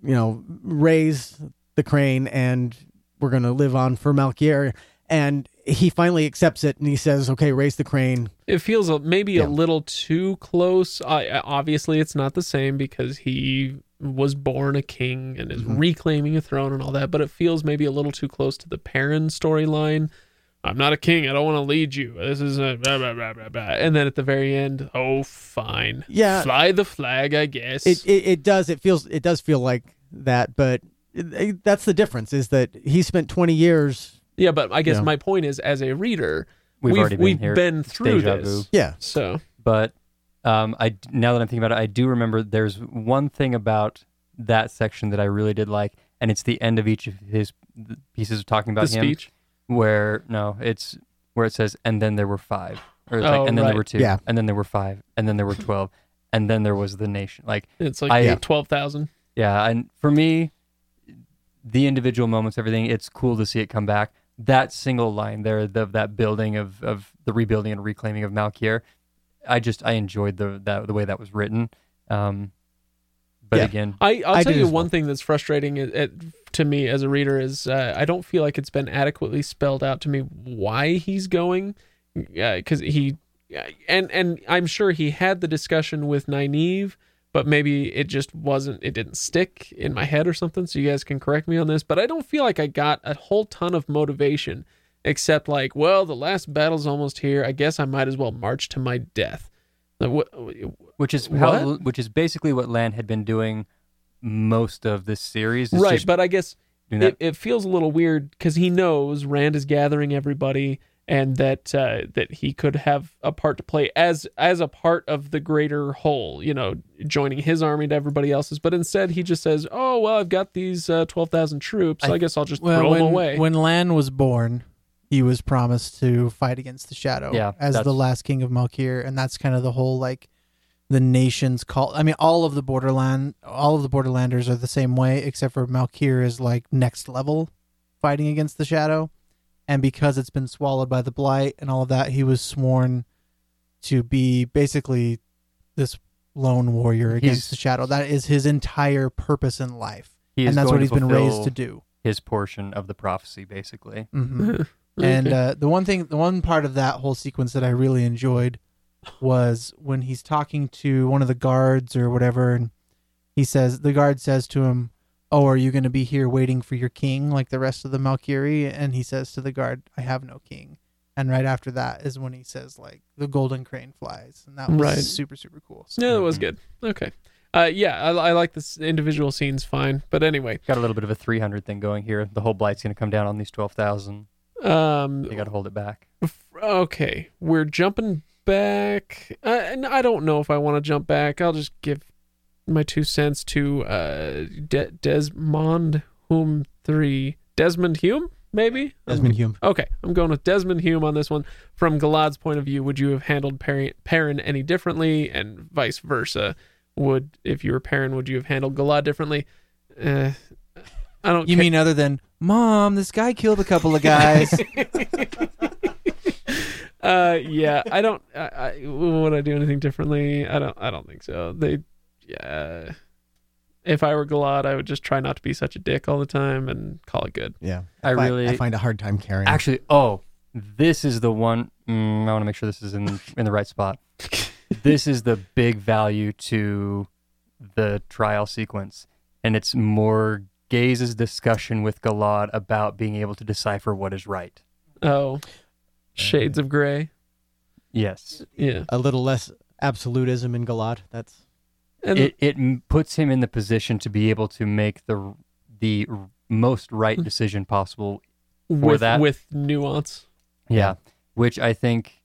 C: you know, raise the crane and we're going to live on for Malkier. And he finally accepts it and he says, okay, raise the crane.
A: It feels maybe
C: Yeah.
A: a little too close. I obviously, it's not the same because he was born a king and is
C: Mhm.
A: reclaiming a throne and all that. But it feels maybe a little too close to the Perrin storyline. I'm not a king. I don't want to lead you. This is a blah, blah, blah, blah, blah. And then at the very end, oh, fine.
C: Yeah.
A: Fly the flag, I guess.
C: It, it, it does. It feels, it does feel like that. But it, it- that's the difference is that he spent 20 years.
A: yeah, but I guess
C: Yeah.
A: my point is, as a reader,
B: We've,
A: we've,
B: already been
A: we've
B: here.
A: been through
B: deja
A: this.
B: vu.
C: Yeah.
A: So
B: But um, I now that I'm thinking about it, I do remember there's one thing about that section that I really did like, and it's the end of each of his pieces of talking
A: the
B: about him,
A: speech.
B: Where no, it's where it says, and then there were five, or it's
A: Oh,
B: like, and then
A: right.
B: there were two,
C: Yeah.
B: and then there were five, and then there were twelve, and then there was the nation. Like,
A: It's like
B: I-
A: twelve thousand.
B: yeah, and for me, the individual moments, everything, it's cool to see it come back. That single line there, the, that building of, of the rebuilding and reclaiming of Malkier, I just I enjoyed the that the way that was written. Um, but
C: Yeah.
B: again,
A: I, I'll
C: I
A: tell you one
C: well.
A: thing that's frustrating it, it, to me as a reader is uh, I don't feel like it's been adequately spelled out to me why he's going, because he and and I'm sure he had the discussion with Nynaeve, but maybe it just wasn't it didn't stick in my head or something. So you guys can correct me on this, but I don't feel like I got a whole ton of motivation except like, well, the last battle's almost here. I guess I might as well march to my death.
B: Which is how
A: What?
B: which is basically what Lan had been doing most of this series. is
A: right, but I guess it, it feels a little weird because he knows Rand is gathering everybody and that uh, that he could have a part to play as as a part of the greater whole, you know, joining his army to everybody else's. But instead, he just says, "Oh well, I've got these uh, twelve thousand troops. I,
B: I-
A: guess I'll just
D: Well,
A: throw
D: when,
A: them away."
D: when Lan was born, he was promised to fight against the Shadow
B: Yeah,
D: as the last king of Malkier, and that's kind of the whole like the nation's call. I mean, all of the borderland, all of the Borderlanders are the same way, except for Malkier is like next level fighting against the Shadow, and because it's been swallowed by the Blight and all of that, he was sworn to be basically this lone warrior against
B: He's-
D: the Shadow. That is his entire purpose in life, and that's what he's been raised to do.
B: His portion of the prophecy, basically. Mm-hmm.
D: hmm And uh, the one thing, the one part of that whole sequence that I really enjoyed was when he's talking to one of the guards or whatever, and he says, the guard says to him, "Oh, are you going to be here waiting for your king like the rest of the Malkiri?" And he says to the guard, "I have no king." And right after that is when he says, like, the golden crane flies, and that was
A: Right.
D: super super cool. So,
A: yeah, that was good. Okay, uh, yeah, I, I like this individual scenes fine, but anyway,
B: Got a little bit of a 300 thing going here. The whole blight's going to come down on these 12,000.
A: Um,
B: They got to hold it back.
A: okay, we're jumping back. Uh, and I don't know if I want to jump back. I'll just give my two cents to uh, De- Desmond Hume three. Desmond Hume, maybe.
C: Desmond Hume.
A: Okay, I'm going with Desmond Hume on this one. From Galad's point of view, would you have handled Perrin, Perrin any differently, and vice versa? Would if you were Perrin, would you have handled Galad differently? Uh, I don't.
D: You
A: ca-
D: mean other than mom? This guy killed a couple of guys.
A: uh yeah i don't I, I would i do anything differently i don't i don't think so they yeah if i were galad i would just try not to be such a dick all the time and call it good
C: Yeah.
B: I
C: fi-
B: really
C: I find a hard time carrying.
B: Actually, oh, this is the one. Mm, I want to make sure this is in in the right spot. this is the big value to the trial sequence, and it's more Gaze's discussion with Galad about being able to decipher what is right.
A: oh shades of gray
B: Yes,
A: yeah
C: a little less absolutism in Galad. That's
A: and
B: it it puts him in the position to be able to make the the most right decision possible.
A: with
B: that-
A: with nuance
B: Yeah, which I think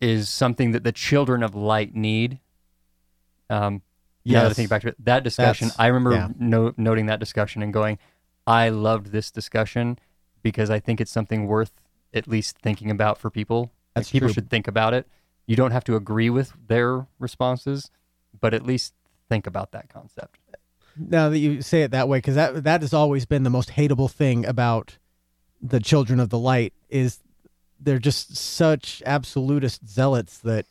B: is something that the children of light need. Um, Now that I think back to it, that discussion,
C: That's-
B: I remember
C: yeah.
B: no, noting that discussion and going, I loved this discussion because I think it's something worth at least thinking about for people.
C: That's
B: like people
C: true.
B: should think about it. You don't have to agree with their responses, but at least think about that concept.
C: now that you say it that way, because that that has always been the most hateable thing about the Children of the Light is they're just such absolutist zealots that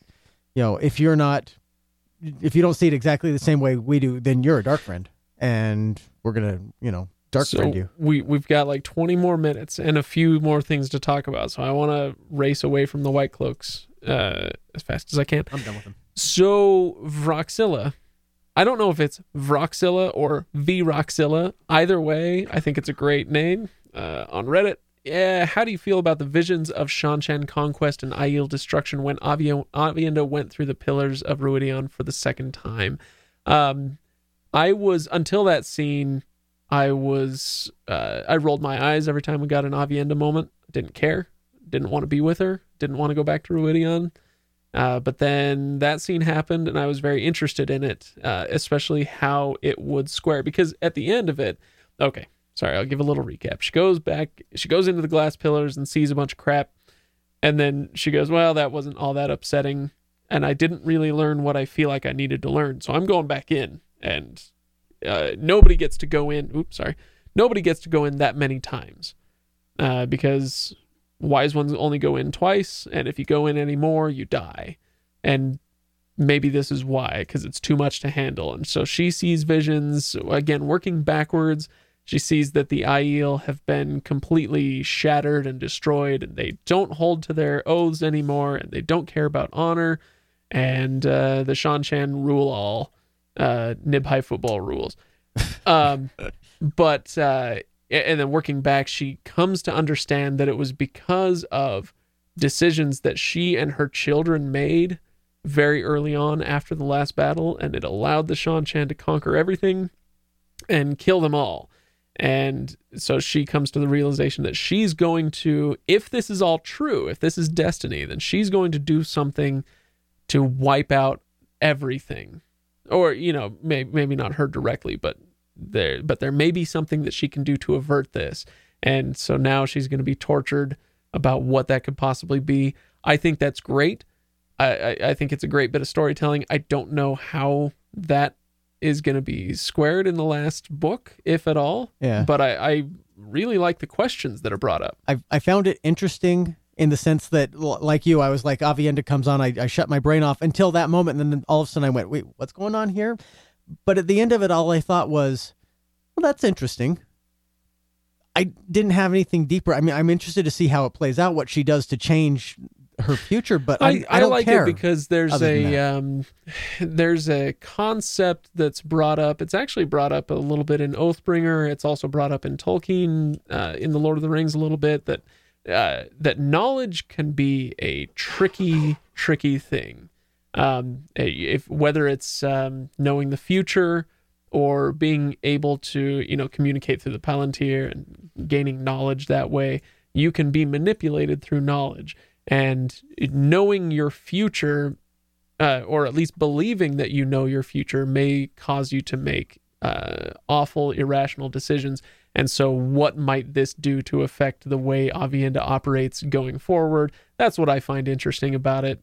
C: you know if you're not if you don't see it exactly the same way we do, then you're a dark friend. and we're gonna, you know, dark
A: so
C: friend you.
A: we we've got like 20 more minutes and a few more things to talk about. So I want to race away from the White Cloaks uh, as fast as I can.
C: I'm done with them.
A: So Vroxilla, I don't know if it's Vroxilla or Vroxilla. Either way, I think it's a great name. Uh, on Reddit, yeah. How do you feel about the visions of Seanchan conquest and Aiel destruction when Aviendha went through the pillars of Rhuidean for the second time? Um, I was until that scene. I was uh, I rolled my eyes every time we got an Aviendha moment. Didn't care. Didn't want to be with her. Didn't want to go back to Rhuidean. Uh, but then that scene happened, and I was very interested in it, uh, especially how it would square. Because at the end of it, okay, sorry, I'll give a little recap. She goes back, she goes into the glass pillars and sees a bunch of crap, and then she goes, "Well, that wasn't all that upsetting, and I didn't really learn what I feel like I needed to learn, so I'm going back in." And uh, nobody gets to go in. Oops, sorry, nobody gets to go in that many times, uh, because wise ones only go in twice and if you go in anymore you die and maybe this is why because it's too much to handle and so she sees visions again working backwards she sees that the Aiel have been completely shattered and destroyed and they don't hold to their oaths anymore and they don't care about honor and uh, the Seanchan rule all uh, nib high football rules um, but uh, and then working back, she comes to understand that it was because of decisions that she and her children made very early on after the last battle, and it allowed the Seanchan to conquer everything and kill them all. And so she comes to the realization that she's going to, if this is all true, if this is destiny, then she's going to do something to wipe out everything. Or, you know, may, maybe not her directly, but there but there may be something that she can do to avert this. And so now she's going to be tortured about what that could possibly be. I think that's great. I, I i think it's a great bit of storytelling. I don't know how that is going to be squared in the last book if at all
C: Yeah.
A: but i i really like the questions that are brought up
C: I I found it interesting in the sense that, like you, I was like, Aviendha comes on, I, I shut my brain off until that moment, and then all of a sudden I went, wait, what's going on here? But at the end of it, all I thought was, well, that's interesting. I didn't have anything deeper. I mean, I'm interested to see how it plays out, what she does to change her future, but I, I, don't
A: like
C: care.
A: it because there's a um, there's a concept that's brought up. It's actually brought up a little bit in Oathbringer. It's also brought up in Tolkien, uh, in the Lord of the Rings, a little bit that uh, that knowledge can be a tricky, tricky thing. Um, if whether it's um, knowing the future or being able to you know communicate through the palantir and gaining knowledge that way you can be manipulated through knowledge and knowing your future uh, or at least believing that you know your future may cause you to make uh, awful irrational decisions. And so what might this do to affect the way aviendha operates going forward? That's what i find interesting about it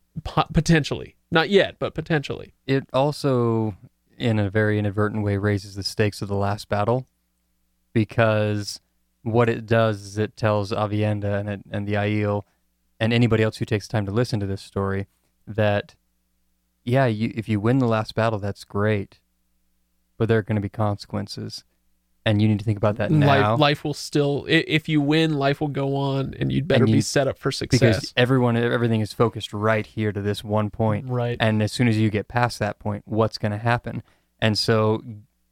A: potentially. Not yet but potentially.
B: It also, in a very inadvertent way, raises the stakes of the last battle. Because what it does is it tells Aviendha and, it, and the Aiel and anybody else who takes time to listen to this story that, yeah, you, if you win the last battle, that's great, but there are going to be consequences. And you need to think about that now.
A: life, life will still if you win life will go on and you'd better
B: And
A: be set up for success.
B: because everyone, everything is focused right here to this one point.
A: right
B: and as soon as you get past that point what's going to happen and so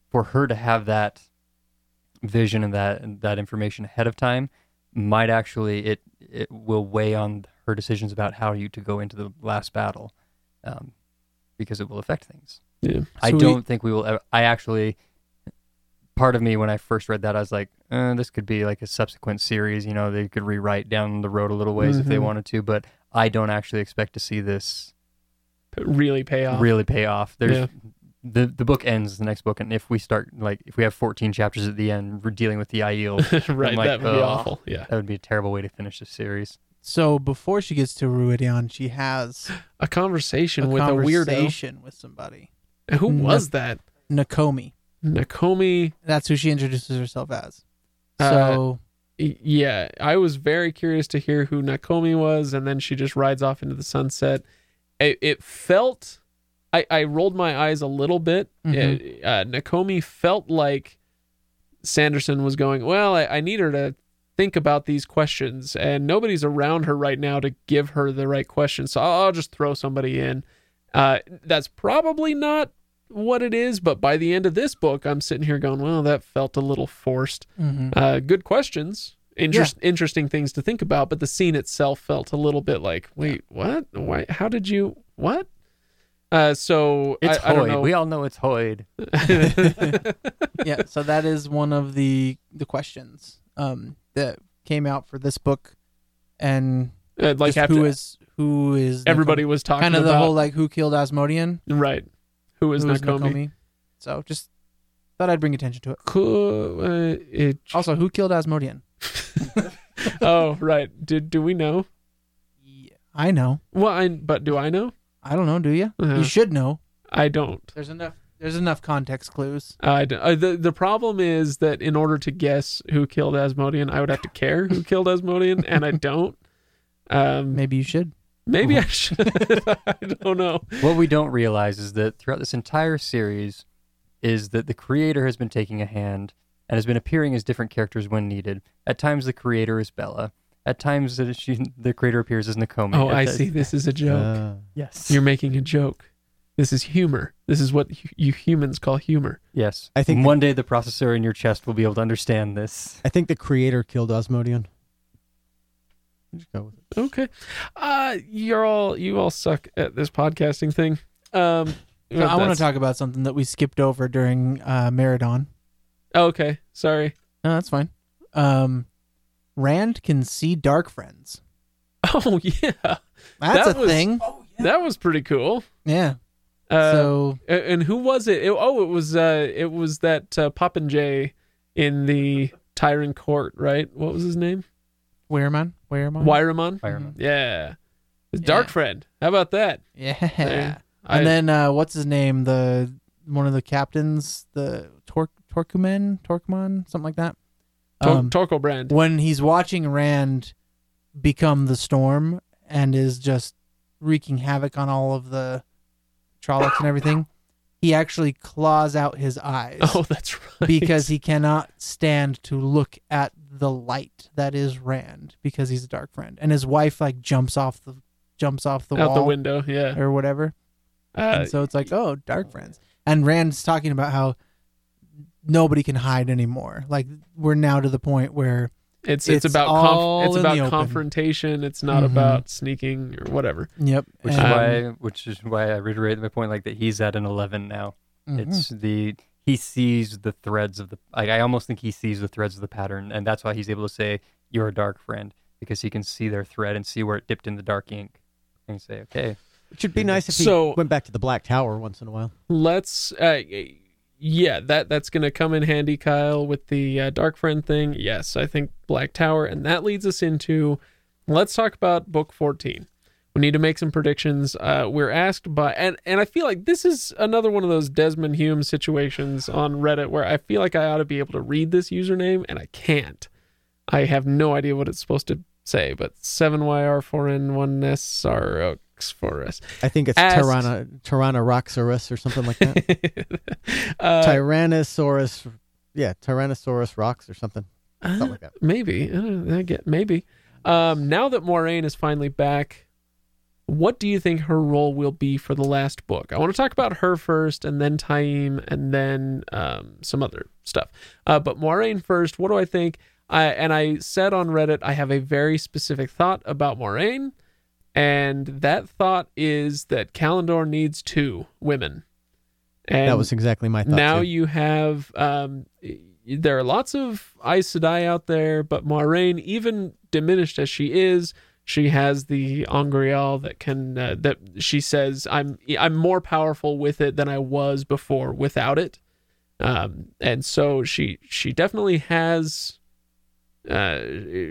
B: for her to have that vision and that and that information ahead of time might actually it it will weigh on her decisions about how you to go into the last battle um, because it will affect things
A: yeah
B: i
D: So we-
B: don't think we will ever, i actually part of me when i first read that i was like uh, this could be like a subsequent series you know they could rewrite down the road a little ways if they
A: Mhm.
B: wanted to but i don't actually expect to see this
A: really pay off
B: really pay off. There's
A: Yeah.
B: The the book ends the next book, and if we start like if we have 14 chapters at the end, we're dealing with the Aiel.
A: right
B: like,
A: that would be awful yeah
B: that would be a terrible way to finish the series.
D: So before she gets to Rhuidean, she has
A: a conversation
D: a
A: with a weirdo
D: conversation with somebody.
A: who
D: No.
A: was that
D: Nakomi.
A: nakomi
D: That's who she introduces herself as.
A: Uh,
D: So
A: Y- yeah i was very curious to hear who nakomi was and then she just rides off into the sunset it, it felt I, I rolled my eyes a little bit.
D: Mhm.
A: Uh, Nakomi felt like Sanderson was going, Well, I, I need her to think about these questions, and nobody's around her right now to give her the right questions. So I'll, I'll just throw somebody in. Uh, that's probably not what it is, but by the end of this book, I'm sitting here going, Well, that felt a little forced.
D: Mhm.
A: Uh, good questions. Interest, Interesting things to think about, but the scene itself felt a little bit like, wait, what? Why? How did you? What? Uh, so
B: It's
A: I, I don't
B: Hoid.
A: know.
B: We all know it's Hoid.
D: yeah, so that is one of the the questions um, that came out for this book, and
A: Uh, like
D: just
A: after
D: who is who is
A: everybody was talking
D: kind of the
A: about
D: whole like who killed Asmodean,
A: right. Who is
D: who is
A: Nakomi?
D: Nakomi. So just thought I'd bring attention to it.
A: Cool, uh, it,
D: Also, who killed Asmodean?
A: oh, right. Did do we know?
D: Yeah, I know.
A: Well, I, but do I know?
D: I don't know. Do you?
A: Uh,
D: You should know.
A: I don't.
D: There's enough. There's enough context clues.
A: I don't. Uh, the the problem is that in order to guess who killed Asmodean, I would have to care who killed Asmodean, and I don't. Um,
D: Maybe you should.
A: maybe I should. I don't know.
B: What we don't realize is that throughout this entire series, is that the creator has been taking a hand and has been appearing as different characters when needed. At times, the creator is Bella. At times, that she, the creator appears as Nakomi.
A: Oh,
B: At
A: I
B: the-
A: see. This is a joke.
C: Uh,
B: Yes.
A: You're making a joke. This is humor. This is what hu- you humans call humor.
B: yes.
C: I think-
B: one day the processor in your chest will be able to understand this.
C: I think the creator killed Asmodean. Just go with it.
A: Okay. Uh you're all you all suck at this podcasting thing. Um
D: So I want
A: that's-
D: to talk about something that we skipped over during uh, Maradon.
A: Oh, okay. Sorry.
D: No, that's fine. Um, Rand can see dark friends.
A: Oh yeah.
D: That's
A: That
D: a
A: was-
D: thing.
A: That was pretty cool.
D: Yeah.
A: Uh
D: so
A: and who was it? It- oh, it was uh it was that uh, Popinjay in the Tyrant Court, right? What was his name?
D: Weirman, Weirman.
A: Weiramon?
B: Fireman.
A: Yeah. His dark
D: Yeah.
A: friend. How about that?
D: Yeah.
A: There. I-
D: And then uh, what's his name? The one of the captains, the Tor Torkumen, Torkman, something like that. Um,
A: Torko Brand.
D: when he's watching Rand become the storm and is just wreaking havoc on all of the Trollocs and everything, he actually claws out his eyes
A: Oh, that's right.
D: because he cannot stand to look at the light that is Rand because he's a dark friend, and his wife like jumps off the jumps off the
A: out
D: wall
A: the window, yeah.
D: or whatever.
A: Uh,
D: and so it's like, oh, dark friends. And Rand's talking about how nobody can hide anymore. Like we're now to the point where
A: it's it's,
D: it's
A: about
D: all
A: conf- it's
D: in the
A: about
D: open.
A: confrontation. It's not
D: Mhm.
A: about sneaking or whatever.
D: yep,
B: Which is
A: Um,
B: why, which is why I reiterate my point, like that he's at an eleven now.
D: Mhm.
B: It's the he sees the threads of the. Like I almost think he sees the threads of the pattern, and that's why he's able to say you're a dark friend because he can see their thread and see where it dipped in the dark ink, and say, okay,
C: It should be nice if he
A: So-
C: went back to the Black Tower once in a while.
A: Let's uh yeah, that that's going to come in handy Kyle with the uh, dark friend thing. Yes, I think Black Tower and that leads us into let's talk about book 14. We need to make some predictions. Uh, we're asked by, and and I feel like this is another one of those Desmond Hume situations on Reddit where I feel like I ought to be able to read this username and I can't. I have no idea what it's supposed to say, but 7YR4N1SRX for us.
C: I think it's
A: Asked-
C: Tyranna Tyrannosaurus or something like that.
A: uh,
C: Tyrannosaurus, yeah, Tyrannosaurus rocks or something, something like that.
A: Maybe. I know, I get maybe. Um, now that Moiraine is finally back, what do you think her role will be for the last book? I want to talk about her first, and then Taim, and then um, some other stuff. Uh, but Moiraine first. What do I think? I and I said on Reddit I have a very specific thought about Moiraine, and that thought is that Callandor needs two women. And
C: that was exactly my thought.
A: now
C: too.
A: you have um there are lots of Aes Sedai out there, but Moiraine, even diminished as she is, she has the Angreal that can uh, that she says I'm I'm more powerful with it than I was before without it, um, and so she she definitely has uh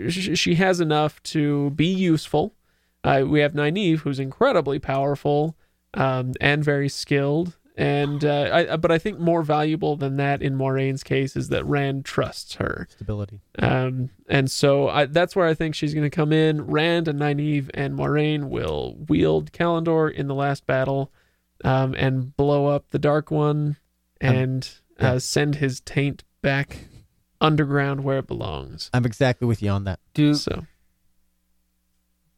A: she, she has enough to be useful. Uh, we have Nynaeve, who's incredibly powerful um, and very skilled. And uh, I, but I think more valuable than that in Moiraine's case is that Rand trusts her.
C: stability.
A: Um, and so I, that's where I think she's going to come in. Rand and Nynaeve and Moiraine will wield Callandor in the last battle. um, and blow up the Dark One
C: Um,
A: and
C: yeah.
A: uh, send his taint back underground where it belongs.
C: I'm exactly with you on that.
B: Do
A: So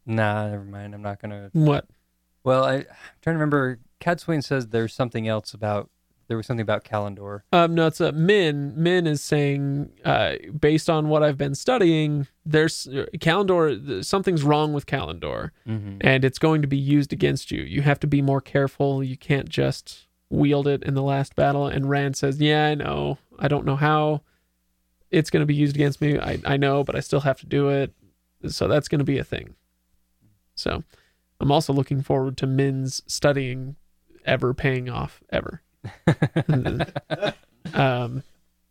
B: nah, never mind. I'm not gonna.
A: what?
B: Well, I, I'm trying to remember. Cadsuane says there's something else about. There was something about Callandor.
A: Um, no, it's a Min. Min is saying, uh, based on what I've been studying, there's Callandor. Something's wrong with Callandor,
B: Mm-hmm.
A: and it's going to be used against you. You have to be more careful. You can't just wield it in the last battle. And Rand says, "Yeah, I know. I don't know how it's going to be used against me. I I know, but I still have to do it. So that's going to be a thing. So I'm also looking forward to Min's studying ever paying off ever." um,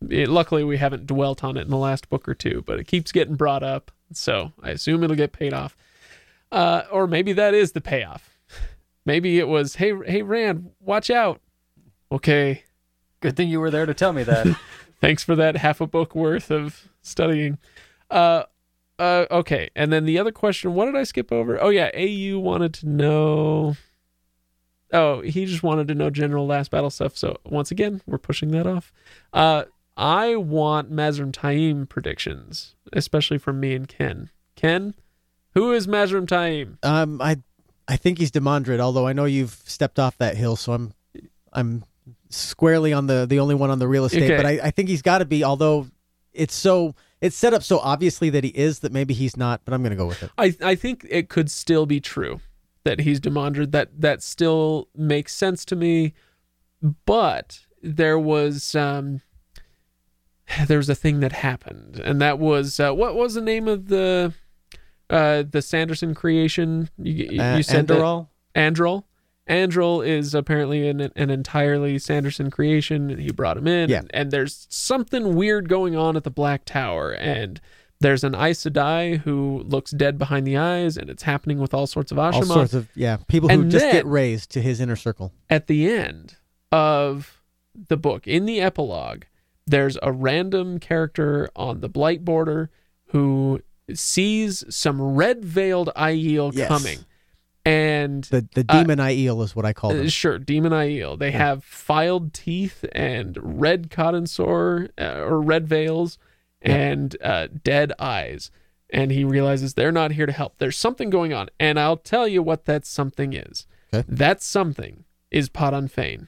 A: it- luckily, we haven't dwelt on it in the last book or two, but it keeps getting brought up, so I assume it'll get paid off. Uh, or maybe that is the payoff. Maybe it was, hey, hey, Rand, watch out. Okay,
B: Good thing you were there to tell me that.
A: thanks for that half a book worth of studying. Uh, uh, okay, and then the other question, what did I skip over? Oh yeah, AU wanted to know. Oh, he just wanted to know general last battle stuff. So once again, we're pushing that off. Uh, I want Mazrim Taim predictions, especially from me and Kenn. Kenn, who is Mazrim Taim?
C: Um, I I think he's Demandred, although I know you've stepped off that hill, so I'm I'm squarely on the the only one on the real estate.
A: Okay.
C: But I, I think he's got to be, although it's so it's set up so obviously that he is that maybe he's not. But I'm gonna go with it.
A: I I think it could still be true that he's Demandred. That that still makes sense to me. But there was um there was a thing that happened, and that was uh, what was the name of the uh the Sanderson creation? You, you
C: Uh,
A: said that-? Androl. Androl is apparently an, an entirely Sanderson creation. and He brought him in,
C: Yeah.
A: and, and there's something weird going on at the Black Tower, and there's an Aes Sedai who looks dead behind the eyes, and it's happening with all sorts of Asha'man.
C: all sorts of yeah people who
A: And
C: just get raised to his inner circle.
A: At the end of the book, in the epilogue, there's a random character on the Blight border who sees some red veiled Aiel
C: Yes.
A: coming, and
C: The the
A: Uh,
C: demon Aiel is what I call
A: Uh,
C: them.
A: sure, demon Aiel. They have filed teeth and red cadin'sor uh, or red veils
C: Yeah.
A: and uh, dead eyes. And he realizes they're not here to help. There's something going on, and I'll tell you what that something is.
C: Okay.
A: That something is Padan Fain.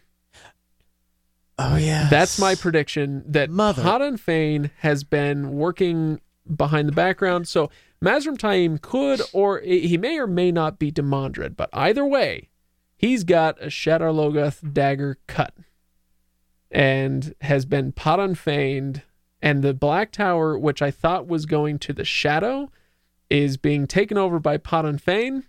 C: Oh yeah,
A: That's my prediction. That
C: Mother.
A: Padan Fain has been working behind the background. So Mazrim Taim could, or he may or may not be Demandred, but either way, he's got a Shadar Logoth dagger cut and has been Padan Faned. And the Black Tower, which I thought was going to the Shadow, is being taken over by Fain.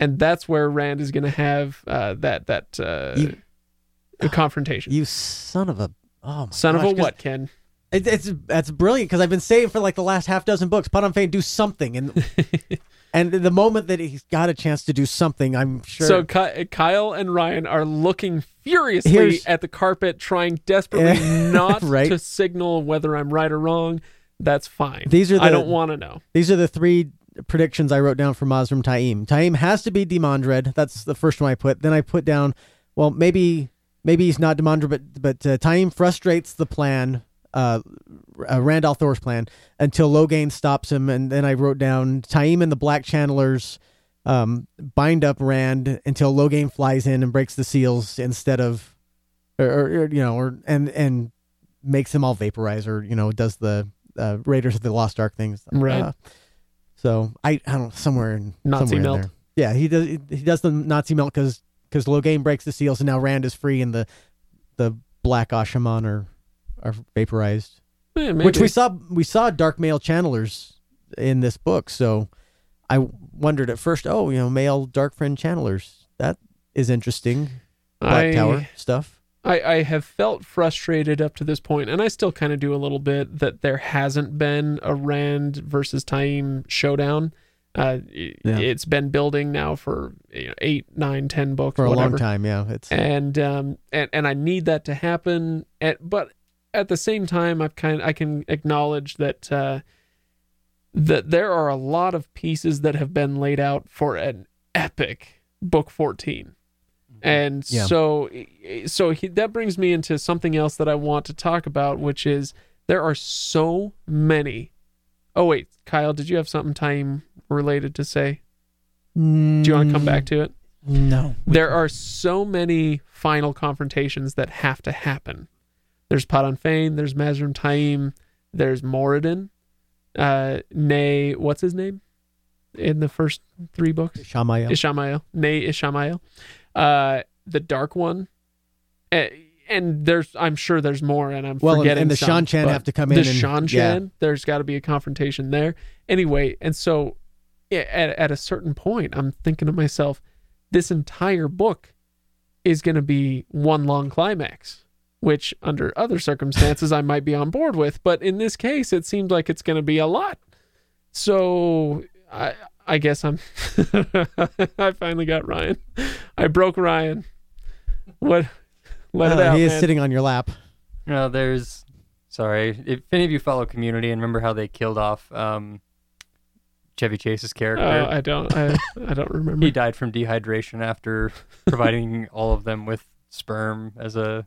A: And that's where Rand is going to have uh, that that uh,
C: You-
A: confrontation.
C: you son of a oh
A: Son of a what, Kenn?
C: It, it's that's brilliant because I've been saying for like the last half dozen books, Padan Fain, do something, and and the moment that he's got a chance to do something, I'm sure.
A: So Ky- Kyle and Ryan are looking furiously
C: Here's-
A: at the carpet, trying desperately not
C: Right.
A: to signal whether I'm right or wrong. That's fine.
C: These are
A: I
C: the-
A: don't want to know.
C: These are the three predictions I wrote down for Mazrim Taim. Taim has to be Demandred. That's the first one I put. Then I put down, well, maybe maybe he's not Demandred, but but uh, Taim frustrates the plan, uh, uh, Rand al'Thor's plan, until Logain stops him. And then I wrote down Taim and the Black Channelers um, bind up Rand until Logain flies in and breaks the seals instead of, or, or, you know, or and and makes them all vaporize, or you know, does the uh, Raiders of the Lost Ark things.
A: Right.
C: Uh, so I I don't know somewhere in
A: Nazi
C: somewhere in
A: melt.
C: there. Yeah, he does he does the Nazi melt because because Logain breaks the seals and now Rand is free and the the black Asha'man are are vaporized.
A: Eh,
C: Which we saw we saw dark male channelers in this book. So I wondered at first, oh, you know, male dark friend channelers. That is interesting. Black
A: I,
C: Tower stuff.
A: I, I have felt frustrated up to this point, and I still kind of do a little bit that there hasn't been a Rand versus Taim showdown. Uh,
C: Yeah.
A: It's been building now for you know, eight, nine, ten books
C: For a
A: whatever.
C: long time, yeah. It's
A: and um and and I need that to happen. At, but at the same time, I've kind I can acknowledge that uh, that there are a lot of pieces that have been laid out for an epic book fourteen. And
C: Yeah.
A: so so he, that brings me into something else that I want to talk about, which is there are so many. Oh wait, Kyle, did you have something time related to say? Do you want to come back to it?
D: No.
A: There are so many final confrontations that have to happen. There's Padan Fain, there's Mazrim Taim, there's Moridin, uh, Nay, what's his name in the first three books?
C: Shamael.
A: Ishamael, Nay Ishamael, uh, the Dark One, and there's I'm sure there's more, and I'm
C: Well, and-
A: forgetting
C: and the
A: some, Seanchan
C: have to come
A: the
C: in and-
A: Shan
C: yeah.
A: There's got to be a confrontation there anyway, and so at at a certain point, I'm thinking to myself, this entire book is going to be one long climax. Which, under other circumstances, I might be on board with, but in this case, it seems like it's going to be a lot. So, I I guess I'm. I finally got Ryan. I broke Ryan. What? Let it
C: Uh,
A: out,
C: he is
A: man.
C: sitting on your lap.
B: No, there's. Sorry, if any of you follow Community and remember how they killed off um, Chevy Chase's character,
A: Oh, I don't. I, I don't remember.
B: he died from dehydration after providing all of them with sperm as a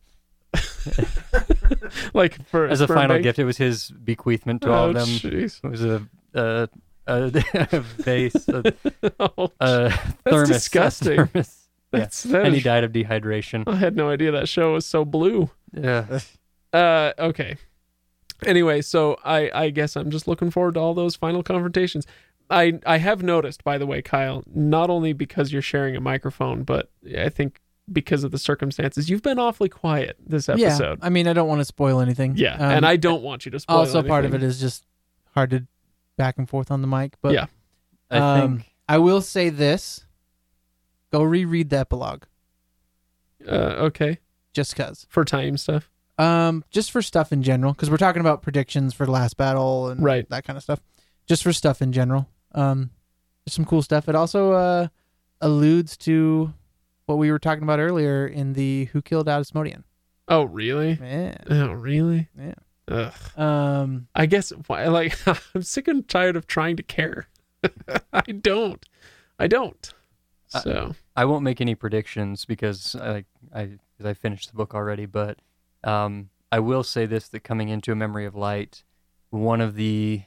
A: like for
B: as a
A: sperm
B: final
A: bank?
B: gift. It was his bequeathment to all
A: Oh,
B: of them.
A: jeez.
B: It was a a, a vase, a,
A: Oh,
B: a thermos, a
A: disgusting.
B: thermos. Yeah.
A: that
B: and he died of dehydration.
A: I had no idea that show was so blue.
B: Yeah.
A: Uh, okay. Anyway, so I I guess I'm just looking forward to all those final confrontations. I I have noticed, by the way, Kyle, not only because you're sharing a microphone, but I think because of the circumstances, you've been awfully quiet this episode.
D: Yeah. I mean, I don't want to spoil anything.
A: Yeah,
D: Um,
A: and I don't want you to spoil.
D: also part of it is just hard to back and forth on the mic. But
A: Yeah.
B: I
D: um,
B: think
D: I will say this: go reread the epilogue,
A: uh, okay
D: just cause.
A: for time stuff.
D: Um, just for stuff in general, because we're talking about predictions for the last battle and
A: Right.
D: that kind of stuff. Just for stuff in general. Um, there's some cool stuff. It also uh alludes to what we were talking about earlier in the Who Killed Asmodean.
A: Oh, really?
D: Yeah.
A: Oh, really?
D: Yeah.
A: Ugh.
D: Um,
A: I guess why like I'm sick and tired of trying to care. I don't. I don't. So
B: I won't make any predictions because I like I because I finished the book already. But um, I will say this: that coming into a memory of light, one of the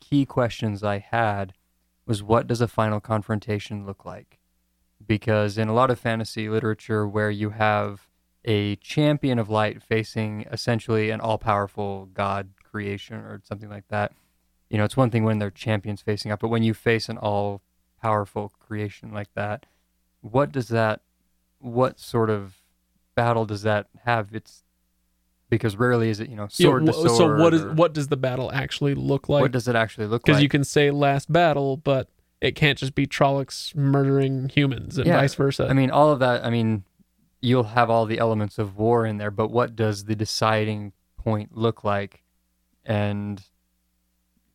B: key questions I had was, "What does a final confrontation look like?" Because in a lot of fantasy literature, where you have a champion of light facing essentially an all-powerful god creation or something like that, you know, it's one thing when they're champions facing up, but when you face an all-powerful creation like that, what does that what sort of battle does that have it's because rarely is it you know
A: Yeah,
B: sword to sword
A: so what is
B: or-
A: what does the battle actually look like?
B: what does it actually look like?
A: Because you can say last battle, but it can't just be Trollocs murdering humans and
B: Yeah,
A: vice versa.
B: i mean all of that i mean you'll have all the elements of war in there but what does the deciding point look like and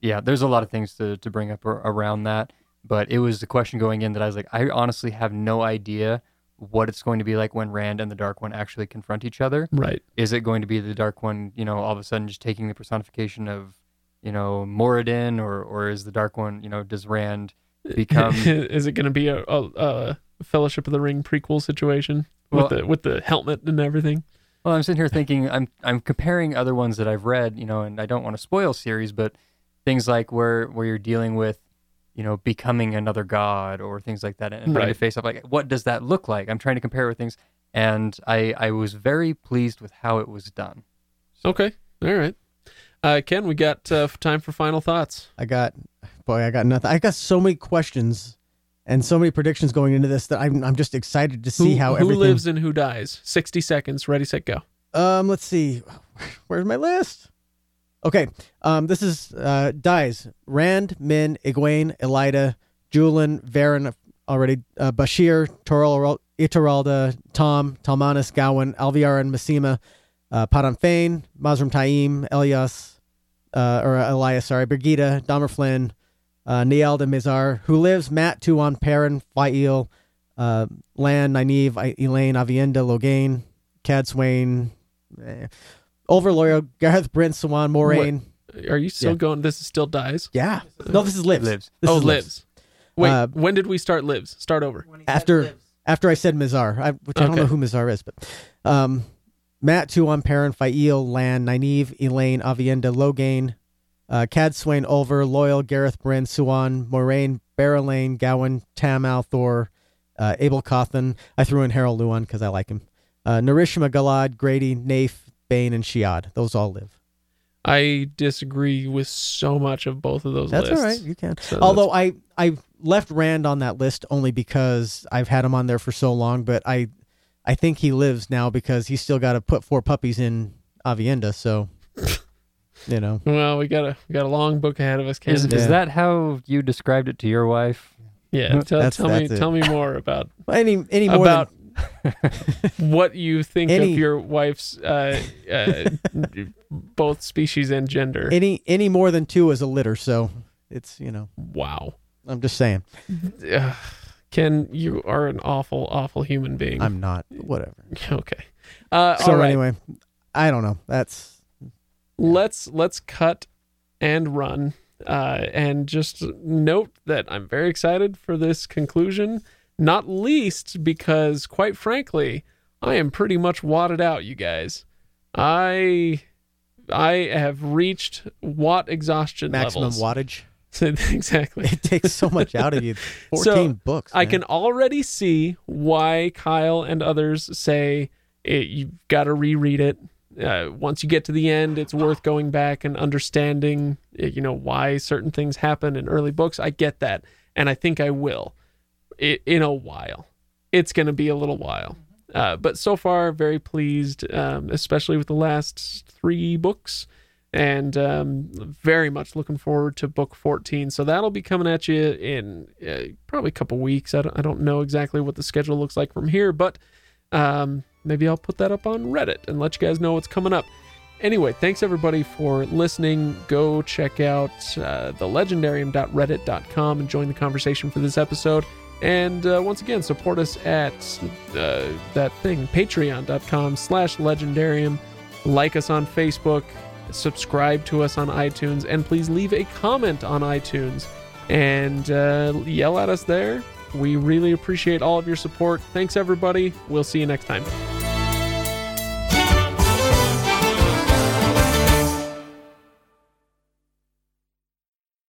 B: yeah there's a lot of things to, to bring up around that but it was the question going in that i was like i honestly have no idea what it's going to be like when rand and the dark one actually confront each other
A: right.
B: is it going to be the dark one you know all of a sudden just taking the personification of you know moridin or or is the dark one you know does rand become
A: is it going to be a, a, a Fellowship of the Ring prequel situation
B: Well-
A: with the with the helmet and everything?
B: well i'm sitting here thinking i'm i'm comparing other ones that i've read you know and i don't want to spoil series but things like where where you're dealing with you know becoming another god or things like that and trying to face up like what does that look like i'm trying to compare with things and i i was very pleased with how it was done So.
A: Okay. All right. Uh, Kenn, we got uh, time for final thoughts.
C: I got, boy, I got nothing. I got so many questions and so many predictions going into this that I'm, I'm just excited to see
A: who,
C: how
A: who
C: everything.
A: lives and who dies? Sixty seconds. Ready, set, go.
C: Um, let's see. Where's my list? Okay. Um, this is uh dies. Rand, Min, Egwene, Elaida, Julian, Varen, already uh, Bashere, Toril, Ituralde, Tom, Talmanes, Gawyn, Alviar, and Massima, uh, Padan Fain, Mazrim Taim, Elias, uh, or Elias, sorry, Brigida, Damer Flinn, uh, Nielda Mizar, who lives, Mat, Tuon, Perrin, Faile, uh, Lan, Nynaeve, Elayne, Aviendha, Logain, Cadsuane, eh, Overlord, Gareth, Brent, Siuan, Moiraine.
A: Are you still
C: Yeah.
A: going? This is still dies.
C: Yeah. No, this is lives.
B: Lives.
C: This
A: oh,
C: is
A: lives. Wait,
C: Uh,
A: when did we start lives? Start over.
C: After after I said Mizar, I, which I don't know who Mizar is, but um, Mat, Tuon, Perrin, Faile, Lan, Nynaeve, Elayne, Aviendha, Logain, uh, Cad, Swain, Olver, Loial, Gareth, Bryne, Siuan, Moiraine, Berelain, Gawyn, Tamal, Thor, uh, Abel Cawthon. I threw in Harold Luan because I like him. Uh, Narishma, Galad, Grady, Nafe, Bain, and Chiad. Those all live.
A: I disagree with so much of both of those
C: That's
A: lists.
C: all right. You can.
A: So
C: Although I I left Rand on that list only because I've had him on there for so long, but I I think he lives now because he's still got to put four puppies in Aviendha. So you know,
A: Well, we got a we got a long book ahead of us, Kenn.
B: Is,
C: Yeah.
B: is that how you described it to your wife?
A: yeah, tell,
C: That's-
A: tell me
C: it.
A: tell me more about
C: any any more
A: about
C: than,
A: what you think
C: Any-
A: of your wife's uh, uh, both species and gender.
C: any any more than two is a litter. So it's you know,
A: wow,
C: I'm just saying.
A: Kenn, you are an awful, awful human being.
C: I'm not. Whatever.
A: okay. Uh,
C: So
A: right.
C: anyway, I don't know. That's
A: let's let's cut and run uh, and just note that i'm very excited for this conclusion not least because quite frankly i am pretty much wadded out you guys i i have reached watt exhaustion
C: maximum
A: levels
C: wattage.
A: exactly
C: It takes so much out of you.
A: So,
C: Fourteen books.
A: I can already see why Kyle and others say it, you've got to reread it. Uh, once you get to the end, it's worth going back and understanding, uh, you know, why certain things happen in early books. I get that, and I think I will, i in a while. It's going to be a little while, uh, but so far, very pleased, um, especially with the last three books and um, very much looking forward to book 14 so that'll be coming at you in uh, probably a couple weeks. I don't, I don't know exactly what the schedule looks like from here but um, maybe i'll put that up on reddit and let you guys know what's coming up. Anyway thanks everybody for listening. Go check out uh, the legendarium.reddit.com and join the conversation for this episode. And uh, once again support us at uh, that thing patreon.com slash legendarium. Like us on facebook subscribe to us on iTunes, and please leave a comment on iTunes and uh, yell at us there. We really appreciate all of your support. Thanks, everybody. We'll see you next time.